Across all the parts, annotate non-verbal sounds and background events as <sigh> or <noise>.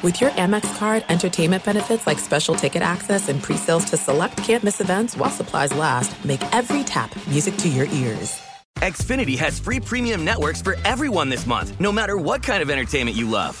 With your Amex card, entertainment benefits like special ticket access and pre-sales to select campus events while supplies last, make every tap music to your ears. Xfinity has free premium networks for everyone this month, no matter what kind of entertainment you love.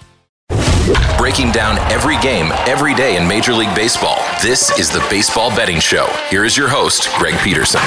Breaking down every game, every day in Major League Baseball. This is the Baseball Betting Show. Here is your host, Greg Peterson.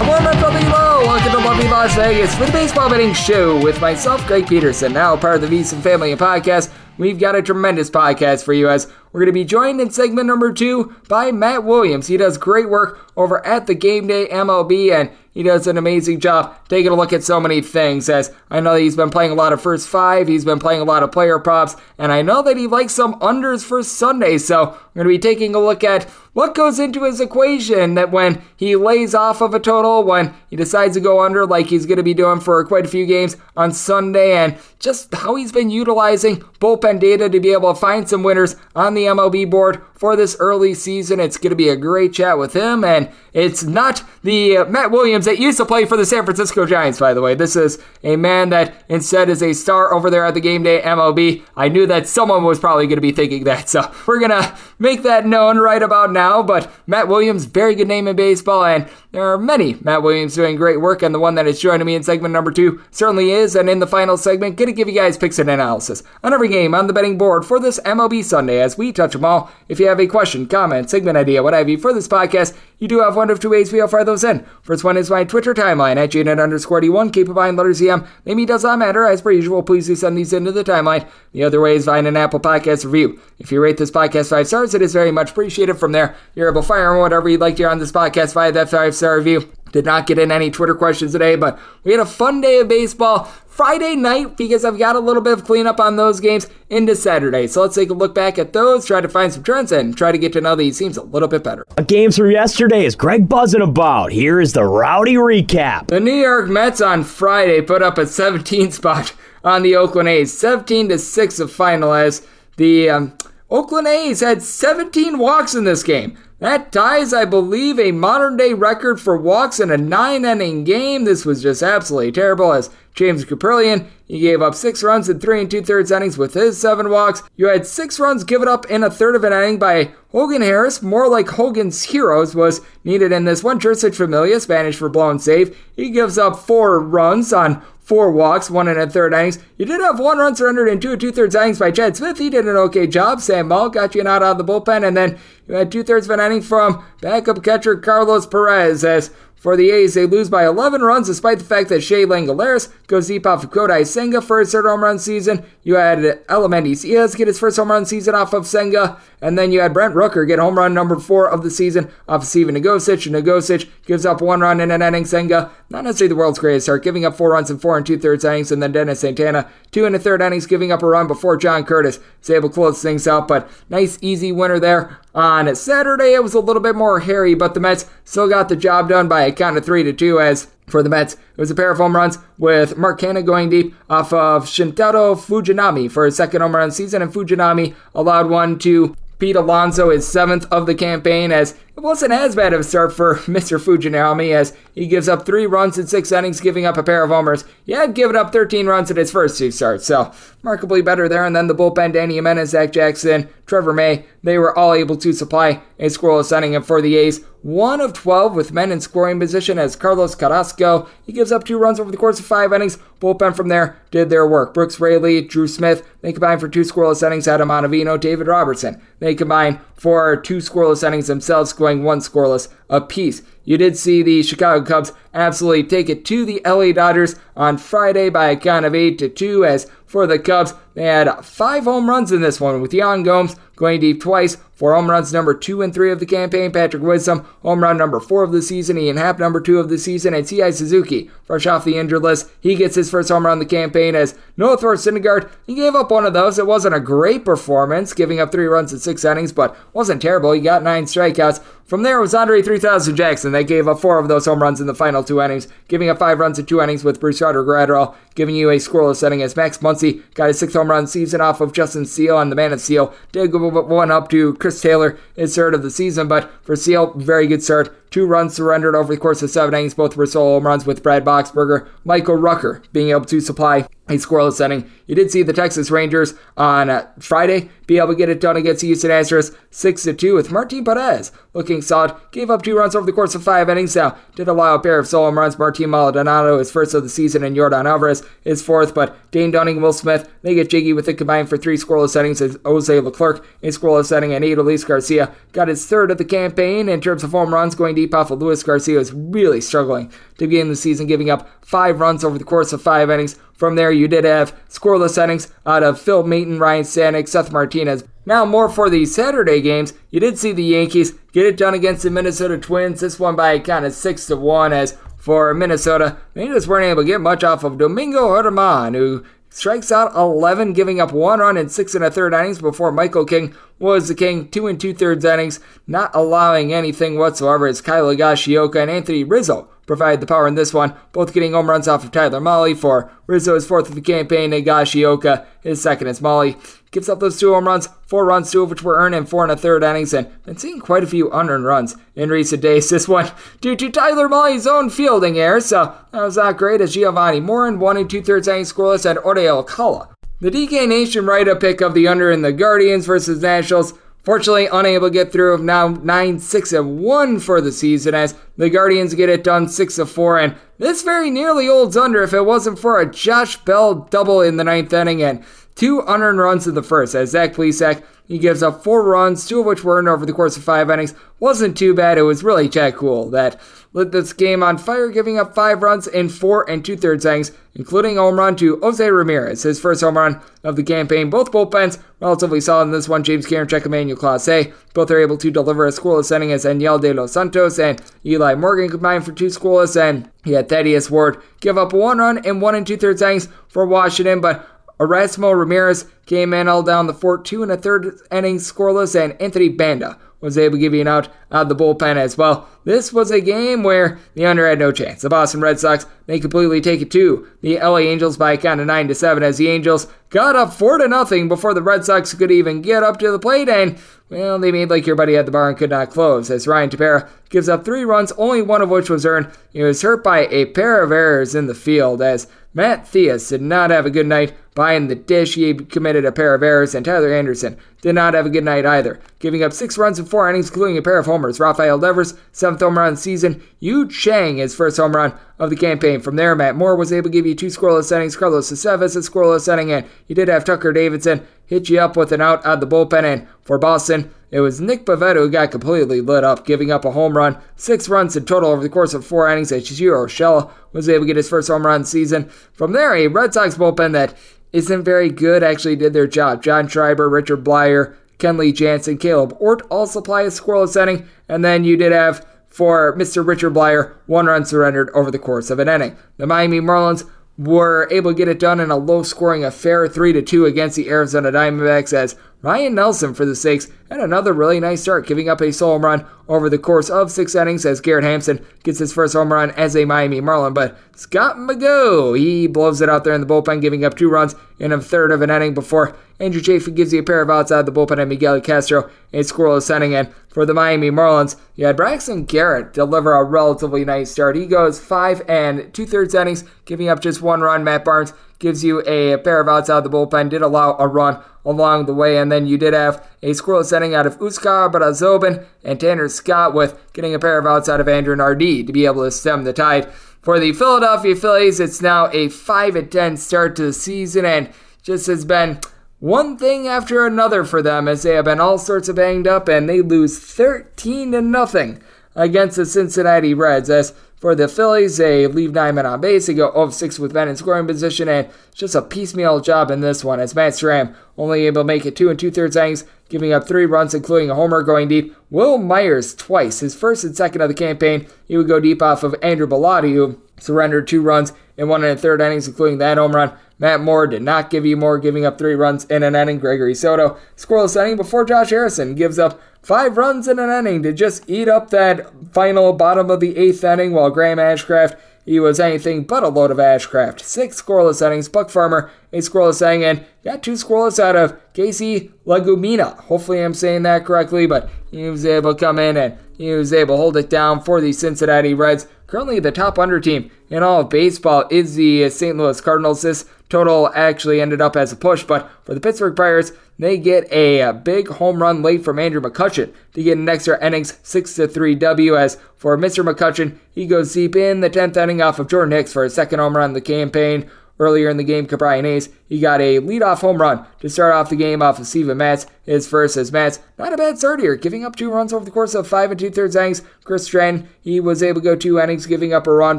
Welcome to lovely Las Vegas for the Baseball Betting Show with myself, Greg Peterson, now part of the VSiN Family Podcast. We've got a tremendous podcast for you as we're going to be joined in segment number two by Matt Williams. He does great work over at the Game Day MLB and he does an amazing job taking a look at so many things. As I know he's been playing a lot of first five, he's been playing a lot of player props, and I know that he likes some unders for Sunday. So we're going to be taking a look at what goes into his equation that when he lays off of a total, when he decides to go under, like he's going to be doing for quite a few games on Sunday, and just how he's been utilizing bullpen data to be able to find some winners on the MLB board for this early season. It's going to be a great chat with him, and it's not the uh, Matt Williams that used to play for the San Francisco Giants, by the way. This is a man that instead is a star over there at the Game Day MLB. I knew that someone was probably going to be thinking that, so we're going to make that known right about now. But Matt Williams, very good name in baseball, and there are many Matt Williams doing great work, and the one that is joining me in segment number two certainly is. And in the final segment, to give you guys picks and analysis on every game on the betting board for this MLB Sunday as we touch them all. If you have a question, comment, segment idea, what have you for this podcast, you do have one of two ways we'll fire those in. First one is my Twitter timeline at Janet underscore D1. Keep letters EM. Maybe does not matter. As per usual, please do send these into the timeline. The other way is via an Apple Podcast review. If you rate this podcast five stars, it is very much appreciated. From there, you're able to fire on whatever you'd like to on this podcast via that five star review. Did not get in any Twitter questions today, but we had a fun day of baseball Friday night because I've got a little bit of cleanup on those games into Saturday. So let's take a look back at those, try to find some trends, and try to get to know these teams a little bit better. A games from yesterday is Greg buzzing about. Here is the rowdy recap. The New York Mets on Friday put up a 17 spot on the Oakland A's, 17 to 6 of final as the um, Oakland A's had 17 walks in this game. That ties, I believe, a modern day record for walks in a nine inning game. This was just absolutely terrible as James Kaprielian, he gave up six runs in three and two thirds innings with his seven walks. You had six runs given up in a third of an inning by Hogan Harris. More like Hogan's heroes was needed in this one. Jeurys Familia, Spanish for blown save. He gives up four runs on four walks, one and a third innings. You did have one run surrendered in two and two thirds innings by Chad Smith. He did an okay job. Sam Ball got you an out of the bullpen, and then you had two thirds of an inning from backup catcher Carlos Perez as for the A's, they lose by 11 runs despite the fact that Shea Langeliers goes deep off of Kodai Senga for his third home run season. You had Aledmys Diaz get his first home run season off of Senga. And then you had Brent Rooker get home run number four of the season off of Stephen Nogosek. Nogosek gives up one run in an inning. Senga, not necessarily the world's greatest start, giving up four runs in four and two thirds innings. And then Dennis Santana, two and a third innings, giving up a run before John Curtiss is able to close things out. But nice, easy winner there on Saturday, it was a little bit more hairy, but the Mets still got the job done by a count of three to two. As for the Mets, it was a pair of home runs with Mark Canha going deep off of Shintaro Fujinami for his second home run season, and Fujinami allowed one to Pete Alonso, his seventh of the campaign, as it wasn't as bad of a start for <laughs> Mr. Fujinami as he gives up three runs in six innings, giving up a pair of homers. He had given up 13 runs in his first two starts, so remarkably better there. And then the bullpen, Dany Jimenez, Zach Jackson, Trevor May, they were all able to supply a scoreless inning. And for the A's, 1 of 12 with men in scoring position as Carlos Carrasco. He gives up two runs over the course of five innings. Bullpen from there did their work. Brooks Raley, Drew Smith, they combined for two scoreless innings. Adam Ottavino, David Robertson, they combined for two scoreless innings themselves, going one scoreless apiece. You did see the Chicago Cubs absolutely take it to the LA Dodgers on Friday by a count of 8 to 2 as for the Cubs, they had five home runs in this one with Yan Gomes going deep twice, for home runs number two and three of the campaign. Patrick Wisdom, home run number four of the season. Ian Happ, number two of the season. And T.I. Suzuki, fresh off the injured list, he gets his first home run of the campaign as Noah Thor Syndergaard, he gave up one of those. It wasn't a great performance, giving up three runs in six innings, but wasn't terrible. He got nine strikeouts. From there, it was Andre 3000 Jackson that gave up four of those home runs in the final two innings, giving up five runs in two innings with Brusdar Graterol, giving you a scoreless inning as Max Muncy got his sixth home run season off of Justin Steele, and the man of Steele did go one up to Chris Taylor, his third of the season, but for Steele, very good start. Two runs surrendered over the course of seven innings, both were solo home runs with Brad Boxberger, Michael Rucker being able to supply a scoreless inning. You did see the Texas Rangers on uh, Friday be able to get it done against the Houston Astros 6 2 with Martin Perez looking solid. Gave up two runs over the course of five innings now. Did allow a pair of solo home runs. Martin Maldonado, his first of the season, and Yordan Alvarez, his fourth. But Dane Dunning Will Smith, they get jiggy with it combined for three scoreless innings as Jose Leclerc, a scoreless inning, and Adolis Garcia got his third of the campaign in terms of home runs going deep off of Luis Garcia is really struggling to begin the season, giving up five runs over the course of five innings. From there, you did have scoreless innings out of Phil Maton, Ryne Stanek, Seth Martinez. Now, more for the Saturday games. You did see the Yankees get it done against the Minnesota Twins. This one by a count of 6 to 1 as for Minnesota, they just weren't able to get much off of Domingo Germán, who strikes out 11, giving up one run in six and a third innings before Michael King was the king, two and two thirds innings, not allowing anything whatsoever as Kyle Higashioka and Anthony Rizzo provide the power in this one, both getting home runs off of Tyler Mahle for Rizzo's fourth of the campaign, and Higashioka his second as Mahle. gives up those two home runs, four runs, two of which were earned in four and a third innings, and been seeing quite a few unearned runs in recent days. <laughs> This one due to Tyler Mahle's own fielding error, so that was not great as Jovani Moran, one and two thirds innings scoreless, and Jorge Alcala. The DK Nation write-up pick of the under in the Guardians versus Nationals Fortunately, unable to get through, of now 9 6 and 1 for the season as the Guardians get it done 6 of 4. And this very nearly holds under if it wasn't for a Josh Bell double in the ninth inning and two unearned runs in the first as Zach Plesac he gives up four runs, two of which were earned over the course of five innings. Wasn't too bad. It was really Chad Kuhl that lit this game on fire, giving up five runs in four and two thirds innings, including a home run to Jose Ramirez, his first home run of the campaign. Both bullpens relatively solid in this one. James Karinchak, Emmanuel Clase, both are able to deliver a scoreless inning as Daniel De Los Santos and Eli Morgan combined for two scoreless, and he had Thaddeus Ward give up one run in one and two thirds innings for Washington, but Erasmo Ramirez came in all down the fort, two and a third inning scoreless, and Anthony Banda was able to give you an out of the bullpen as well. This was a game where the under had no chance. The Boston Red Sox they completely take it to the LA Angels by a count of nine to seven as the Angels got up four to nothing before the Red Sox could even get up to the plate and well they made like your buddy at the bar and could not close as Ryan Tepera gives up three runs, only one of which was earned. He was hurt by a pair of errors in the field as Matt Thaiss did not have a good night buying the dish. He committed a pair of errors, and Tyler Anderson did not have a good night either, giving up six runs in four innings, including a pair of homers. Rafael Devers, seventh home run season. Yu Chang, his first home run of the campaign. From there, Matt Moore was able to give you two scoreless innings. Carlos Estevez a scoreless inning, and you did have Tucker Davidson hit you up with an out out of the bullpen. And for Boston, it was Nick Pivetta who got completely lit up, giving up a home run, six runs in total over the course of four innings. As Chihiro Urshela was able to get his first home run season. From there, a Red Sox bullpen that isn't very good actually did their job. John Schreiber, Richard Bleier, Kenley Jansen, Caleb Ort all supply a scoreless inning, and then you did have for Mr. Richard Bleier one run surrendered over the course of an inning. The Miami Marlins were able to get it done in a low scoring affair 3 to 2 against the Arizona Diamondbacks as Ryan Nelson for the six had another really nice start, giving up a solo home run over the course of six innings as Garrett Hampson gets his first home run as a Miami Marlin. But Scott McGough, he blows it out there in the bullpen, giving up two runs in a third of an inning before Andrew Chafin gives you a pair of outs out of the bullpen and Miguel Castro a scoreless inning. And for the Miami Marlins, you had Braxton Garrett deliver a relatively nice start. He goes five and two thirds innings, giving up just one run. Matt Barnes gives you a pair of outs out of the bullpen, did allow a run along the way, and then you did have a scoreless inning out of Huascar Brazoban and Tanner Scott with getting a pair of outs out of Andrew Nardi to be able to stem the tide. For the Philadelphia Phillies, it's now a 5 and 10 start to the season and just has been one thing after another for them as they have been all sorts of banged up and they lose 13 to nothing against the Cincinnati Reds as for the Phillies, they leave nine men on base. They go 0 6 with men in scoring position, and it's just a piecemeal job in this one as Matt Strahm only able to make it two and two thirds innings, giving up three runs, including a homer going deep. Wil Myers twice, his first and second of the campaign. He would go deep off of Andrew Bellatti, who surrendered two runs in one and a third innings, including that home run. Matt Moore did not give you more, giving up three runs in an inning. Gregory Soto scoreless inning before Josh Harrison gives up five runs in an inning to just eat up that final bottom of the eighth inning, while Graham Ashcraft he was anything but a load of Ashcraft. Six scoreless innings. Buck Farmer, a scoreless inning, and got two scoreless out of Casey Legumina. Hopefully, I'm saying that correctly, but he was able to come in and he was able to hold it down for the Cincinnati Reds. Currently, the top under team in all of baseball is the St. Louis Cardinals. This total actually ended up as a push, but for the Pittsburgh Pirates, they get a uh, big home run late from Andrew McCutchen to get an extra innings 6 3 W. As for Mr. McCutchen, he goes deep in the 10th inning off of Jordan Hicks for a second home run in the campaign. Earlier in the game, Ke'Bryan Hayes, he got a leadoff home run to start off the game off of Steven Matz. His first as Matz, not a bad start here, giving up two runs over the course of five and two thirds innings. Chris Stratton, he was able to go two innings, giving up a run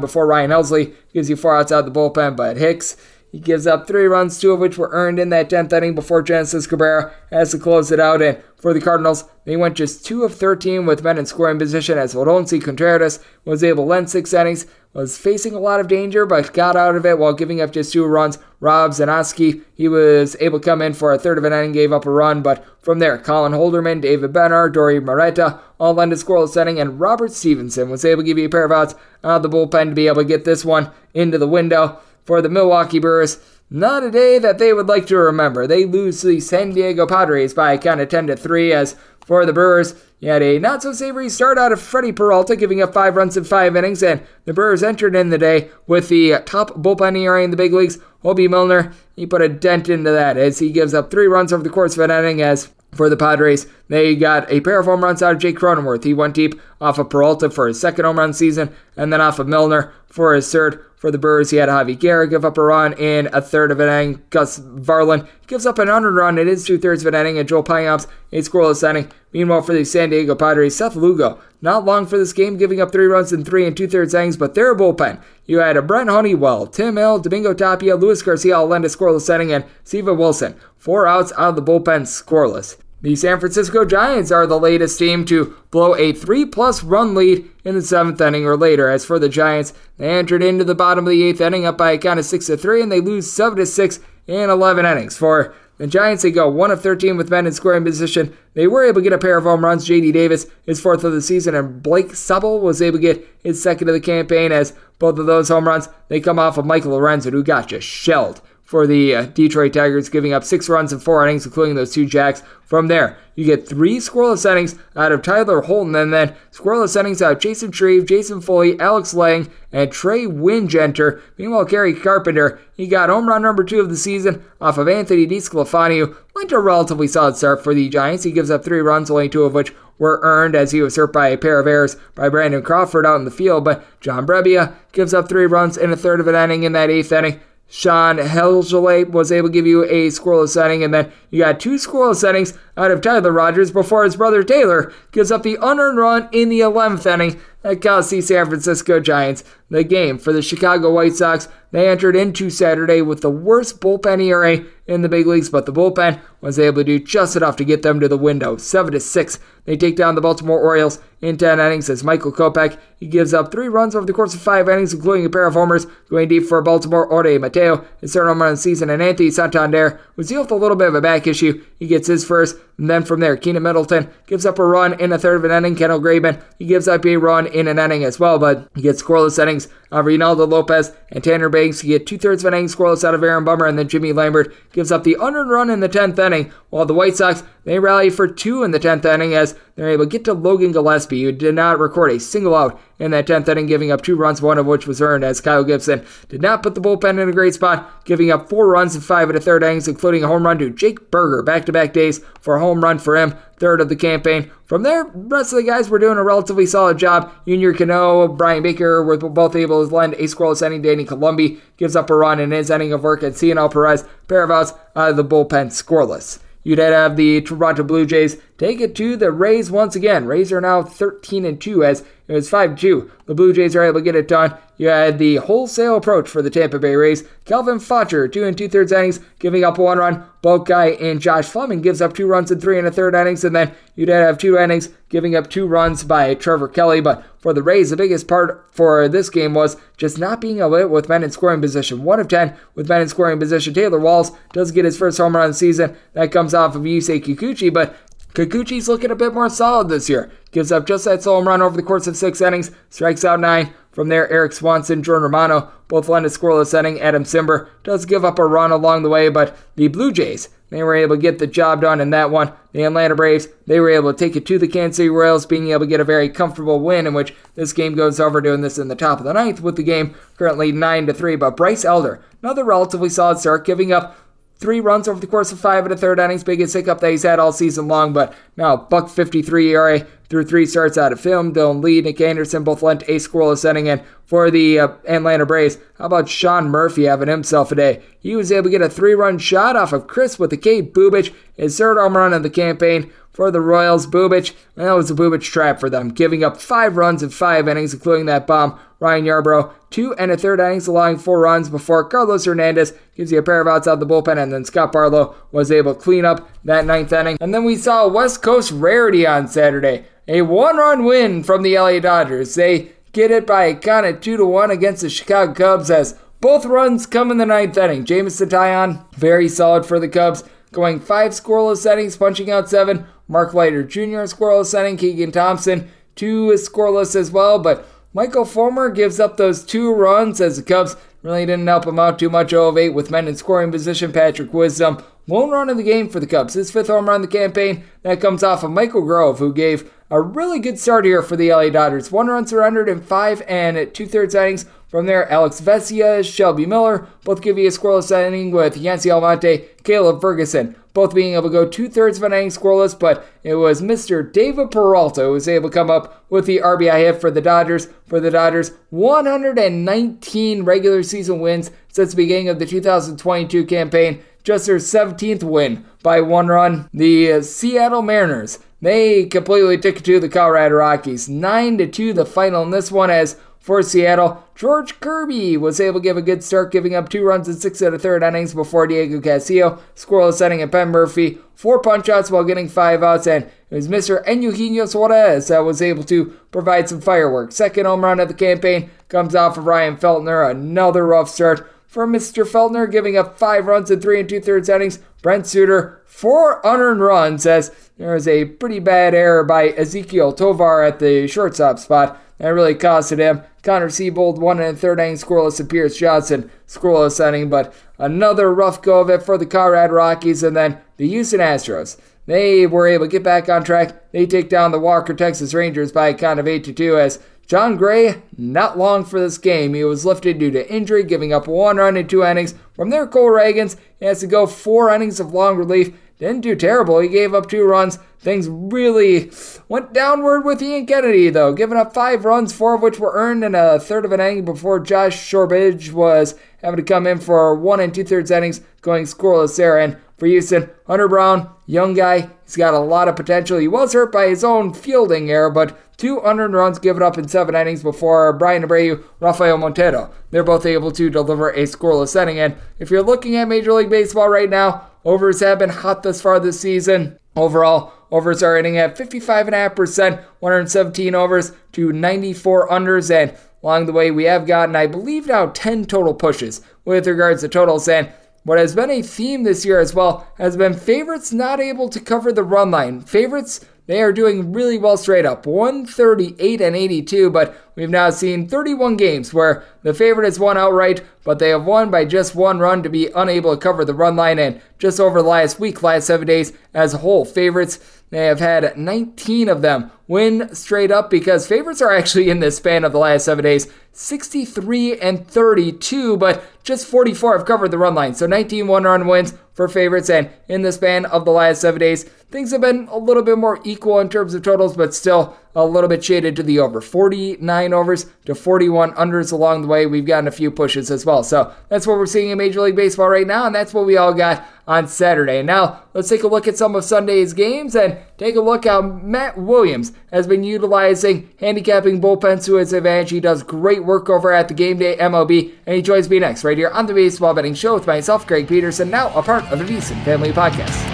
before Ryan Helsley gives you four outside the bullpen, but Hicks, he gives up three runs, two of which were earned in that 10th inning before Genesis Cabrera has to close it out. And for the Cardinals, they went just 2 of 13 with men in scoring position as Roansy Contreras was able to lend six innings, was facing a lot of danger, but got out of it while giving up just two runs. Rob Zastryzny, he was able to come in for a third of an inning, gave up a run, but from there, Colin Holderman, David Bednar, Dauri Moreta, all lend a scoreless inning, and Robert Stephenson was able to give you a pair of outs out of the bullpen to be able to get this one into the window for the Milwaukee Brewers. Not a day that they would like to remember. They lose to the San Diego Padres by a count of 10 to 3 as for the Brewers, you had a not so savory start out of Freddy Peralta, giving up five runs in five innings, and the Brewers entered in the day with the top bullpen ERA in the big leagues. Hoby Milner, he put a dent into that as he gives up three runs over the course of an inning as for the Padres. They got a pair of home runs out of Jake Cronenworth. He went deep off of Peralta for his second home run season, and then off of Milner for his third. For the Brewers, he had Javy Guerra give up a run in a third of an inning. Gus Varland gives up an unearned run in his two thirds of an inning, and Joel Payamps a scoreless inning. Meanwhile, for the San Diego Padres, Seth Lugo, not long for this game, giving up three runs in three and two thirds innings, but their bullpen. You had a Brent Honeywell, Tim Hill, Domingo Tapia, Luis Garcia all lend a scoreless inning, and Steven Wilson, four outs out of the bullpen, scoreless. The San Francisco Giants are the latest team to blow a 3 plus run lead in the seventh inning or later. As for the Giants, they entered into the bottom of the eighth inning up by a count of 6 to 3, and they lose 7 to 6 in 11 innings. For the Giants, they go 1 of 13 with men in scoring position. They were able to get a pair of home runs. J.D. Davis, his fourth of the season, and Blake Sabol was able to get his second of the campaign as both of those home runs, they come off of Michael Lorenzen, who got just shelled for the uh, Detroit Tigers, giving up six runs in four innings, including those two jacks. From there, you get three scoreless innings out of Tyler Holton, and then scoreless innings out of Chasen Shreve, Jason Foley, Alex Lange, and Trey Wingenter. Meanwhile, Kerry Carpenter, he got home run number two of the season off of Anthony DeSclafani, went to a relatively solid start for the Giants. He gives up three runs, only two of which were earned as he was hurt by a pair of errors by Brandon Crawford out in the field. But John Brebbia gives up three runs in a third of an inning in that eighth inning. Sean Hjelle was able to give you a scoreless inning, and then you got two scoreless innings out of Tyler Rogers before his brother Taylor gives up the unearned run in the 11th inning. Cost the San Francisco Giants the game. For the Chicago White Sox, they entered into Saturday with the worst bullpen ERA in the big leagues, but the bullpen was able to do just enough to get them to the window. 7 to 6. They take down the Baltimore Orioles in 10 innings as Michael Kopech, he gives up three runs over the course of five innings, including a pair of homers, going deep for Baltimore. Jorge Mateo, his third home run of the season, and Anthony Santander was dealing with a little bit of a back issue. He gets his first, and then from there, Keynan Middleton gives up a run in a third of an inning. Kendall Graveman, he gives up a run in an inning as well, but he gets scoreless innings. Uh, Reynaldo Lopez and Tanner Banks get two thirds of an inning scoreless out of Aaron Bummer, and then Jimmy Lambert gives up the unearned run in the 10th inning, while the White Sox they rally for two in the 10th inning as they're able to get to Logan Gillespie, who did not record a single out in that 10th inning, giving up two runs, one of which was earned as Kyle Gibson did not put the bullpen in a great spot, giving up four runs in five of the third innings, including a home run to Jake Burger, back to back days for a home run for him, third of the campaign. From there, the rest of the guys were doing a relatively solid job. Junior Cano, Bryan Baker were both able to lend a scoreless inning. Danny Coulombe gives up a run in his inning of work, and Cionel Perez, pair of outs out of the bullpen, scoreless. You'd have the Toronto Blue Jays take it to the Rays once again. Rays are now 13 and 2 as it was 5 2. The Blue Jays are able to get it done. You had the wholesale approach for the Tampa Bay Rays. Calvin Faucher, two and two thirds innings, giving up one run. Both guy and Josh Fleming gives up two runs in three and a third innings, and then you'd have two innings giving up two runs by Trevor Kelley. But for the Rays, the biggest part for this game was just not being able to with men in scoring position. One of ten with men in scoring position. Taylor Walls does get his first home run of the season. That comes off of Yusei Kikuchi, but Kikuchi's looking a bit more solid this year. Gives up just that solo run over the course of six innings, strikes out nine. From there, Erik Swanson, Jordan Romano both lend a scoreless inning. Adam Cimber does give up a run along the way, but the Blue Jays, they were able to get the job done in that one. The Atlanta Braves, they were able to take it to the Kansas City Royals, being able to get a very comfortable win in which this game goes over, doing this in the top of the ninth with the game currently 9 to 3. But Bryce Elder, another relatively solid start, giving up three runs over the course of five and a third innings. Biggest hiccup that he's had all season long, but now buck 53 ERA through three starts out of film. Dylan Lee, Nick Anderson both lent a scoreless inning. in for the uh, Atlanta Braves, how about Sean Murphy having himself a day? He was able to get a three run shot off of Kris with the Kate Bubic, his third home run of the campaign for the Royals. Bubic, that was a Bubic trap for them, giving up five runs in five innings, including that bomb. Ryan Yarbrough, two and a third innings, allowing four runs before Carlos Hernandez gives you a pair of outs out of the bullpen, and then Scott Barlow was able to clean up that ninth inning. And then we saw a West Coast rarity on Saturday. A one run win from the LA Dodgers. They get it by a count of 2 to 1 against the Chicago Cubs as both runs come in the ninth inning. Jameson Taillon, very solid for the Cubs, going five scoreless innings, punching out seven. Mark Leiter Jr. scoreless inning. Keegan Thompson, two scoreless as well. But Michael Fulmer gives up those two runs as the Cubs really didn't help him out too much. 0 of 8 with men in scoring position. Patrick Wisdom, lone run of the game for the Cubs. His fifth home run of the campaign. That comes off of Michael Grove, who gave a really good start here for the LA Dodgers. One run surrendered in five and two thirds innings. From there, Alex Vesia, Shelby Miller both give you a scoreless inning with Yency Almonte, Caleb Ferguson both being able to go two thirds of an inning scoreless, but it was Mr. David Peralta who was able to come up with the RBI hit for the Dodgers. For the Dodgers, 119 regular season wins since the beginning of the 2022 campaign, just their 17th win by one run. The uh, Seattle Mariners they completely took it to the Colorado Rockies. 9 to 2 the final in this one as for Seattle, George Kirby was able to give a good start, giving up two runs in six out of third innings before Diego Castillo, scoreless inning, and Penn Murfee, four punch outs while getting five outs, and it was Mr. Eugenio Suarez that was able to provide some fireworks. Second home run of the campaign comes off of Ryan Feltner, another rough start for Mr. Feltner, giving up five runs in three and two thirds innings. Brent Suter, four unearned runs as there was a pretty bad error by Ezequiel Tovar at the shortstop spot. That really costed him. Connor Seabold, one and third inning scoreless, and Pierce Johnson scoreless inning. But another rough go of it for the Colorado Rockies, and then the Houston Astros. They were able to get back on track. They take down the Walker Texas Rangers by a count of 8 to 2 as Jon Gray, not long for this game. He was lifted due to injury, giving up one run in two innings. From there, Cole Ragans he has to go four innings of long relief. Didn't do terrible. He gave up two runs. Things really went downward with Ian Kennedy, though, giving up five runs, four of which were earned in a third of an inning before Josh Shorbridge was having to come in for one and two thirds innings, going scoreless there. And for Houston, Hunter Brown, young guy, he's got a lot of potential. He was hurt by his own fielding error, but two unearned runs given up in seven innings before Bryan Abreu, Rafael Montero. They're both able to deliver a scoreless inning. And if you're looking at Major League Baseball right now, overs have been hot thus far this season. Overall, overs are hitting at 55.5%, 117 overs to 94 unders, and along the way, we have gotten, I believe, now 10 total pushes with regards to totals. And what has been a theme this year as well has been favorites not able to cover the run line. Favorites they are doing really well straight up. 138 and 82, but we've now seen 31 games where the favorite has won outright, but they have won by just one run to be unable to cover the run line. And just over the last week, last seven days as a whole, favorites they have had 19 of them win straight up because favorites are actually in this span of the last seven days 63 and 32, but just 44 have covered the run line. So 19 one run wins for favorites, and in the span of the last seven days, things have been a little bit more equal in terms of totals, but still a little bit shaded to the over. 49 overs to 41 unders along the way. We've gotten a few pushes as well. So that's what we're seeing in Major League Baseball right now, and that's what we all got on Saturday. Now, let's take a look at some of Sunday's games and take a look how Matt Williams has been utilizing handicapping bullpens to his advantage. He does great work over at the Game Day MLB, and he joins me next right here on the Baseball Betting Show with myself, Greg Peterson, now a part of the VSiN Family Podcast.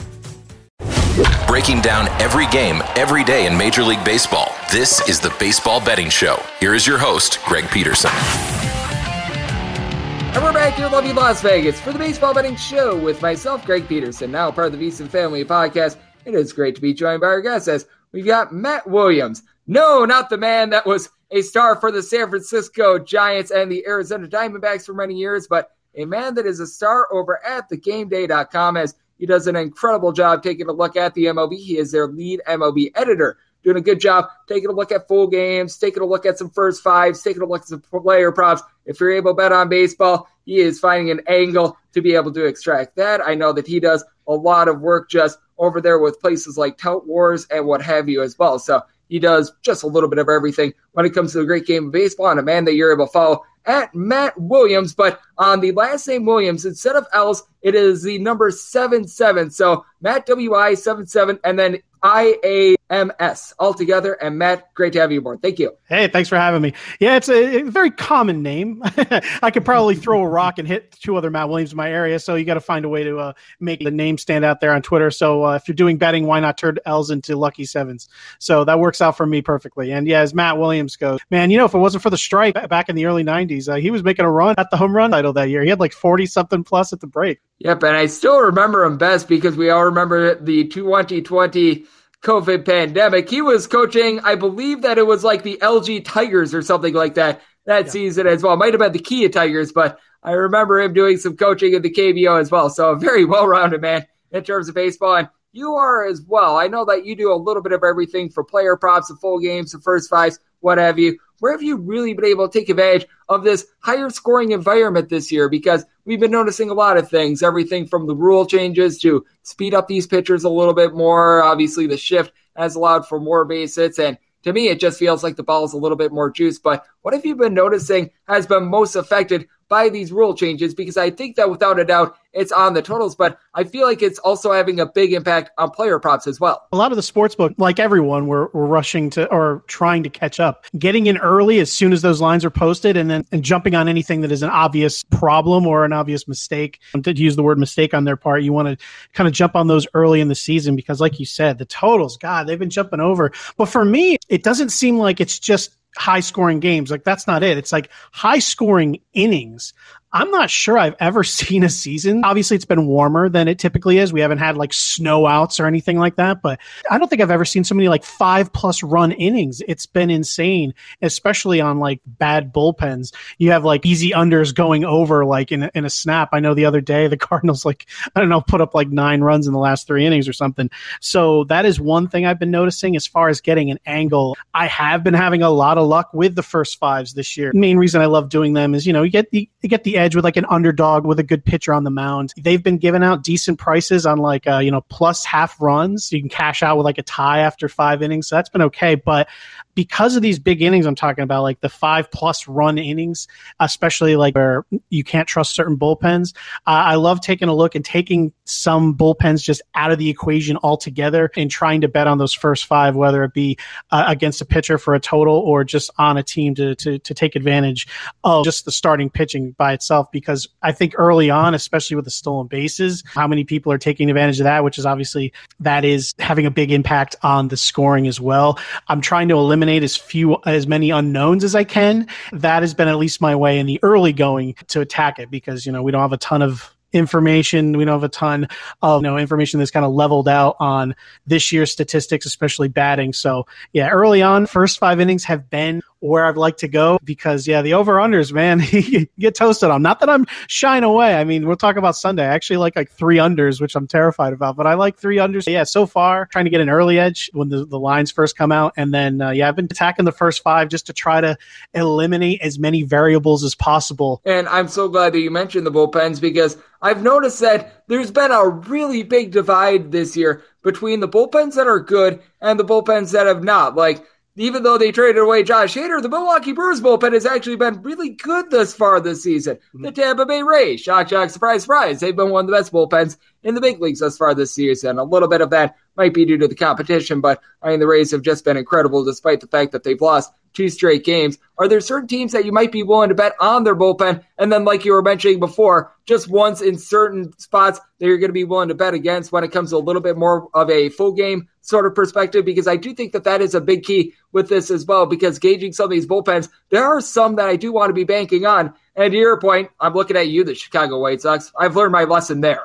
Breaking down every game, every day in Major League Baseball. This is the Baseball Betting Show. Here is your host, Greg Peterson. And we're back here in lovely Las Vegas for the Baseball Betting Show with myself, Greg Peterson, now part of the VSiN Family Podcast. It is great to be joined by our guests as we've got Matt Williams. No, not the man that was a star for the San Francisco Giants and the Arizona Diamondbacks for many years, but a man that is a star over at thegameday.com as he does an incredible job taking a look at the MLB. He is their lead MLB editor, doing a good job taking a look at full games, taking a look at some first fives, taking a look at some player props. If you're able to bet on baseball, he is finding an angle to be able to extract that. I know that he does a lot of work just over there with places like Tout Wars and what have you as well. So he does just a little bit of everything when it comes to the great game of baseball and a man that you're able to follow at Matt Williams. But on the last name Williams, instead of L's, it is the number 77. So Matt W-I 77 and then I-A-M-S altogether. And Matt, great to have you aboard. Thank you. Hey, thanks for having me. Yeah, it's a, a very common name. <laughs> I could probably throw a rock and hit two other Matt Williams in my area. So you got to find a way to uh, make the name stand out there on Twitter. So uh, if you're doing betting, why not turn L's into lucky sevens? So that works out for me perfectly. And yeah, as Matt Williams goes, man, you know, if it wasn't for the strike back in the early 90s, uh, he was making a run at the home run title that year. He had like 40 something plus at the break. Yep, and I still remember him best because we all remember the 2020 COVID pandemic. He was coaching, I believe that it was like the LG Tigers or something like that that yeah. season as well. Might have been the Kia Tigers, but I remember him doing some coaching at the KBO as well. So a very well rounded man in terms of baseball. And you are as well. I know that you do a little bit of everything for player props, the full games, the first fives, what have you. Where have you really been able to take advantage of this higher scoring environment this year? Because we've been noticing a lot of things, everything from the rule changes to speed up these pitchers a little bit more. Obviously, the shift has allowed for more base hits. And to me, it just feels like the ball is a little bit more juice. But what have you been noticing has been most affected by these rule changes? Because I think that without a doubt, it's on the totals, but I feel like it's also having a big impact on player props as well. A lot of the sports book, like everyone, we're, we're rushing to or trying to catch up, getting in early as soon as those lines are posted, and then and jumping on anything that is an obvious problem or an obvious mistake. Um, to use the word mistake on their part, you want to kind of jump on those early in the season because, like you said, the totals, God, they've been jumping over. But for me, it doesn't seem like it's just high scoring games. Like that's not it. It's like high scoring innings. I'm not sure I've ever <laughs> seen a season. Obviously, it's been warmer than it typically is. We haven't had like snow outs or anything like that, but I don't think I've ever seen so many like five plus run innings. It's been insane, especially on like bad bullpens. You have like easy unders going over like in in a snap. I know the other day the <laughs> Cardinals like I don't know put up like nine runs in the last three innings or something. So that is one thing I've been noticing as far as getting an angle. I have been having a lot of luck with the first fives this year. The main reason I love doing them is you know you get the you get the edge with like an underdog with a good pitcher on the mound. They've been giving out decent prices on like uh, you know plus half runs. You can cash out with like a tie after five innings, so that's been okay. But because of these big innings I'm talking about, like the five plus run innings, especially like where you can't trust certain bullpens. Uh, I love taking a look and taking some bullpens just out of the equation altogether and trying to bet on those first five, whether it be uh, against a pitcher for a total or just on a team to, to, to take advantage of just the starting pitching by itself. Because I think early on, especially with the stolen bases, how many people are taking advantage of that, which is obviously that is having a big impact on the scoring as well. I'm trying to eliminate as few as many unknowns as I can. That has been at least my way in the early going to attack it because you know we don't have a ton of information. We don't have a ton of you know information that's kind of leveled out on this year's statistics, especially batting. So yeah, early on, first five innings have been where I'd like to go because yeah, the over unders, man, <laughs> you get toasted on. Not that I'm shying away. I mean, we'll talk about Sunday. I actually like like three unders, which I'm terrified about, but I like three unders. Yeah, so far trying to get an early edge when the, the lines first come out, and then uh, yeah, I've been attacking the first five just to try to eliminate as many variables as possible. And I'm so glad that you mentioned the bullpens because I've noticed that there's been a really big divide this year between the bullpens that are good and the bullpens that have not. Like even though they traded away Josh Hader, the Milwaukee Brewers bullpen has actually been really good thus far this season. Mm-hmm. The Tampa Bay Rays, shock, shock, surprise, surprise, they've been one of the best bullpens in the big leagues thus far this season. A little bit of that might be due to the competition, but I mean, the Rays have just been incredible despite the fact that they've lost two straight games. Are there certain teams that you might be willing to bet on their bullpen? And then, like you were mentioning before, just once in certain spots that you're going to be willing to bet against when it comes to a little bit more of a full game sort of perspective? Because I do think that that is a big key with this as well, because gauging some of these bullpens, there are some that I do want to be banking on. And to your point, I'm looking at you, the Chicago White Sox. I've learned my lesson there.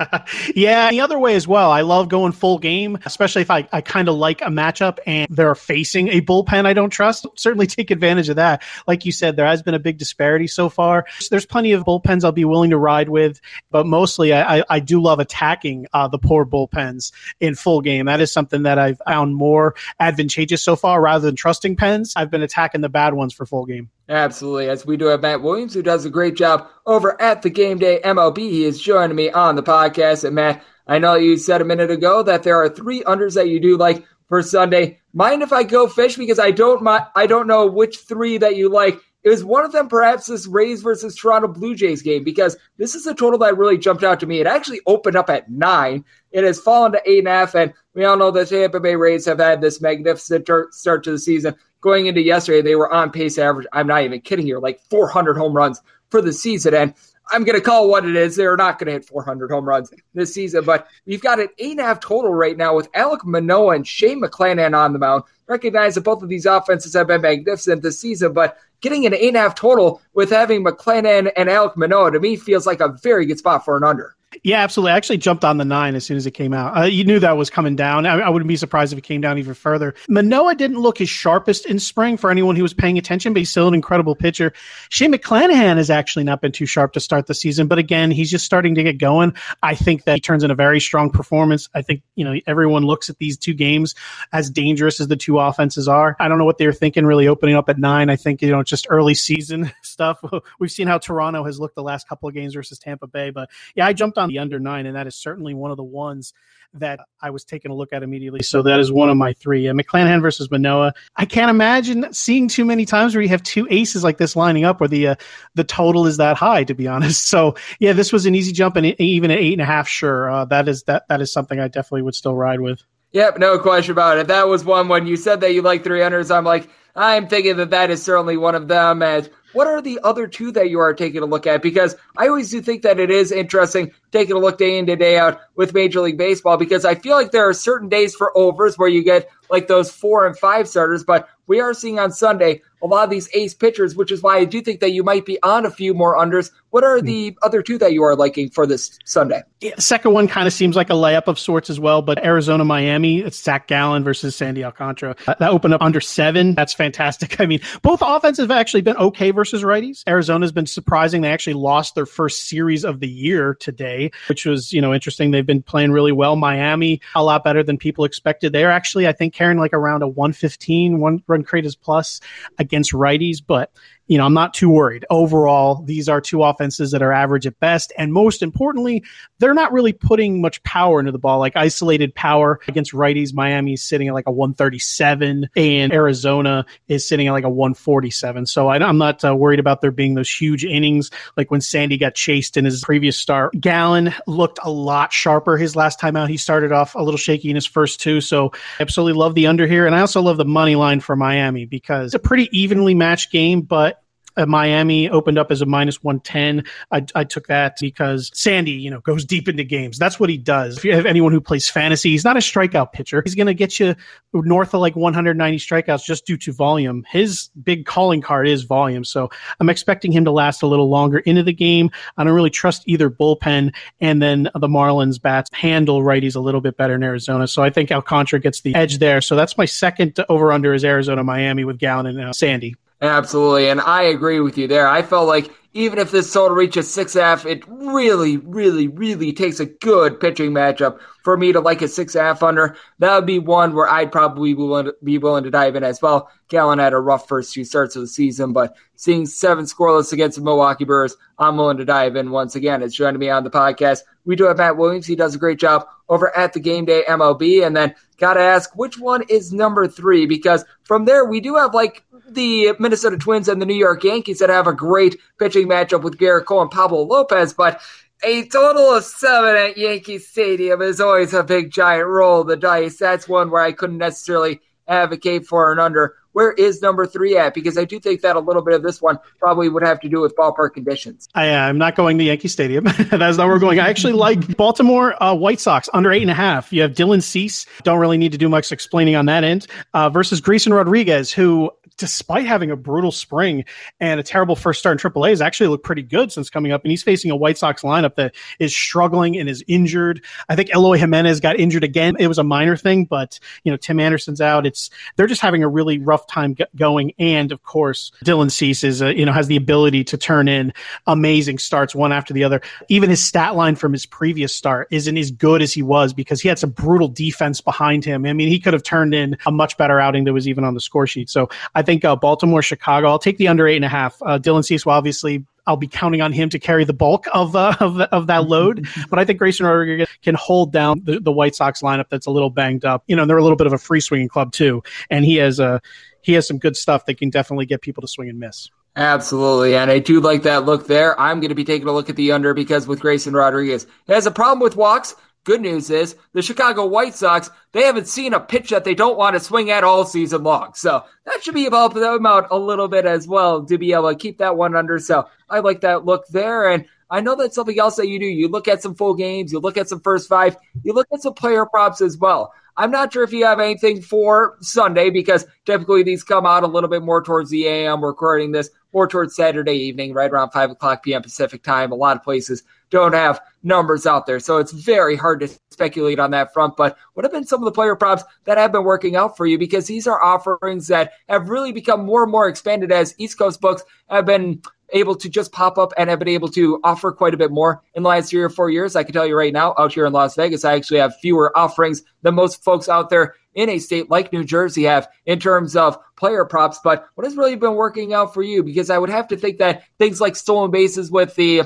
<laughs> yeah, the other way as well. I love going full game, especially if I, I kind of like a matchup and they're facing a bullpen I don't trust. Certainly take advantage of that. Like you said, there has been a big disparity so far. There's plenty of bullpens I'll be willing to ride with, but mostly I, I, I do love attacking uh, the poor bullpens in full game. That is something that I've found more advantageous so far rather than trusting pens. I've been attacking the bad ones for full game. Absolutely. As we do have Matt Williams, who does a great job over at the Game Day MLB. He is joining me on the podcast. And Matt, I know you said a minute ago that there are three unders that you do like for Sunday. Mind if I go fish because I don't I don't know which three that you like. Is one of them perhaps this Rays versus Toronto Blue Jays game? Because this is a total that really jumped out to me. It actually opened up at nine. It has fallen to eight and a half, and we all know the Tampa Bay Rays have had this magnificent start to the season going into yesterday, they were on pace average. I'm not even kidding here, like 400 home runs for the season. And I'm going to call what it is. They're not going to hit 400 home runs this season, but we've got an eight and a half total right now with Alec Manoah and Shane McClanahan on the mound. Recognize that both of these offenses have been magnificent this season, but getting an eight and a half total with having McClanahan and Alec Manoah to me feels like a very good spot for an under. Yeah, absolutely. I actually jumped on the nine as soon as it came out. Uh, you knew that was coming down. I, I, wouldn't be surprised if it came down even further. Manoah didn't look his sharpest in spring for anyone who was paying attention, but he's still an incredible pitcher. Shane McClanahan has actually not been too sharp to start the season, but again, he's just starting to get going. I think that he turns in a very strong performance. I think, you know, everyone looks at these two games as dangerous as the two offenses are. I don't know what they were thinking really opening up at nine. I think, you know, just early season <laughs> stuff. <laughs> We've seen how Toronto has looked the last couple of games versus Tampa Bay, but yeah, I jumped on the under nine and that is certainly one of the ones that I was taking a look at immediately. So that is one of my three. Uh, McClanahan versus Manoah. I can't imagine seeing too many times where you have two aces like this lining up where the uh, the total is that high. To be <laughs> honest, so yeah, this was an easy jump, and even at eight and a half, sure, uh, that is that that is something I definitely would still ride with. Yep, no question about it. That was one when you said that you like three unders. I'm like, I'm thinking that that is certainly one of them. As what are the other two that you are taking a look at? Because I always do think that it is interesting taking a look day in to day out with Major League Baseball because I feel like there are certain days for overs where you get like those four and five starters, but we are seeing on Sunday a lot of these ace pitchers, which is why I do think that you might be on a few more unders. What are the mm. other two that you are liking for this Sunday? Yeah, the second one kind of seems like a layup of sorts as well, but Arizona Miami, it's Zach Gallen versus Sandy Alcantara. That opened up under seven. That's fantastic. <laughs> I mean, both offenses have actually been okay versus righties. Arizona's been surprising. They actually lost their first series of the year today, which was, you know, interesting. They've been playing really well. Miami, a lot better than people expected. They're actually, I think, carrying like around a 115, one run creators plus against righties, but you know, I'm not too worried. Overall, these are two offenses that are average at best. And most importantly, they're not really putting much power into the ball, like isolated power against righties. Miami's sitting at like a 137 and Arizona is sitting at like a 147. So I, am not uh, worried about there being those huge innings like when Sandy got chased in his previous start. Gallen looked a lot sharper his last time out. He started off a little shaky in his first two. So I absolutely love the under here. And I also love the money line for Miami because it's a pretty evenly matched game, but uh, Miami opened up as a minus 110. I, I took that because Sandy, you know, goes deep into games. That's what he does. If you have anyone who plays fantasy, he's not a strikeout pitcher. He's going to get you north of like 190 strikeouts just due to volume. His big calling card is volume. So I'm expecting him to last a little longer into the game. I don't really trust either bullpen. And then the Marlins bats handle righties a little bit better in Arizona. So I think Alcantara gets the edge there. So that's my second over under is Arizona Miami with Gallen and uh, Sandy. Absolutely. And I agree with you there. I felt like even if this total reaches six half, it really, really, really takes a good pitching matchup for me to like a six half under. That would be one where I'd probably be willing to dive in as well. Gallen had a rough first two starts of the season, but seeing seven scoreless against the Milwaukee Brewers, I'm willing to dive in once again. It's joining me on the podcast. We do have Matt Williams. He does a great job over at the Game Day MLB. And then got to ask, which one is number three? Because from there, we do have like the Minnesota Twins and the New York Yankees that have a great pitching matchup with Gerrit Cole and Pablo Lopez, but a total of seven at Yankee Stadium is always a big giant roll of the dice. That's one where I couldn't necessarily advocate for an under. Where is number three at? Because I do think that a little bit of this one probably would have to do with ballpark conditions. I, am not going to Yankee Stadium. <laughs> That's not where we're going. I actually like Baltimore uh, White Sox under eight and a half. You have Dylan Cease. Don't really need to do much explaining on that end. Uh, versus Grayson Rodriguez, who despite having a brutal spring and a terrible first start in AAA, has actually looked pretty good since coming up. And he's facing a White Sox lineup that is struggling and is injured. I think Eloy Jimenez got injured again. It was a minor thing, but you know Tim Anderson's out. It's they're just having a really rough time going. And of course, Dylan Cease is uh, you know has the ability to turn in amazing starts one after the other. Even his stat line from his previous start isn't as good as he was because he had some brutal defense behind him. I mean, he could have turned in a much better outing that was even on the score sheet. So I think uh, Baltimore, Chicago. I'll take the under eight and a half. Uh, Dylan Cease will obviously I'll be counting on him to carry the bulk of uh, <laughs> of, of that load. <laughs> but I think Grayson Rodriguez can hold down the, the White Sox lineup that's a little banged up. You know, they're a little bit of a free swinging club too, and he has a he has some good stuff that can definitely get people to swing and miss. Absolutely. And I do like that look there. I'm going to be taking a look at the under because with Grayson Rodriguez, he has a problem with walks. Good news is the Chicago White Sox, they haven't seen a pitch that they don't want to swing at all season long. So that should be about them out a little bit as well to be able to keep that one under. So I like that look there. And I know that's something else that you do. You look at some full games, you look at some first five, you look at some player props as well. I'm not sure if you have anything for Sunday because typically these come out a little bit more towards the AM. We're recording this more towards Saturday evening, right around 5 o'clock p.m. Pacific time. A lot of places don't have numbers out there. So it's very hard to speculate on that front. But what have been some of the player props that have been working out for you? Because these are offerings that have really become more and more expanded as East Coast books have been able to just pop up and have been able to offer quite a bit more in the last three or four years. I can tell you right now, out here in Las Vegas, I actually have fewer offerings than most folks out there in a state like New Jersey have in terms of player props. But what has really been working out for you? Because I would have to think that things like stolen bases with the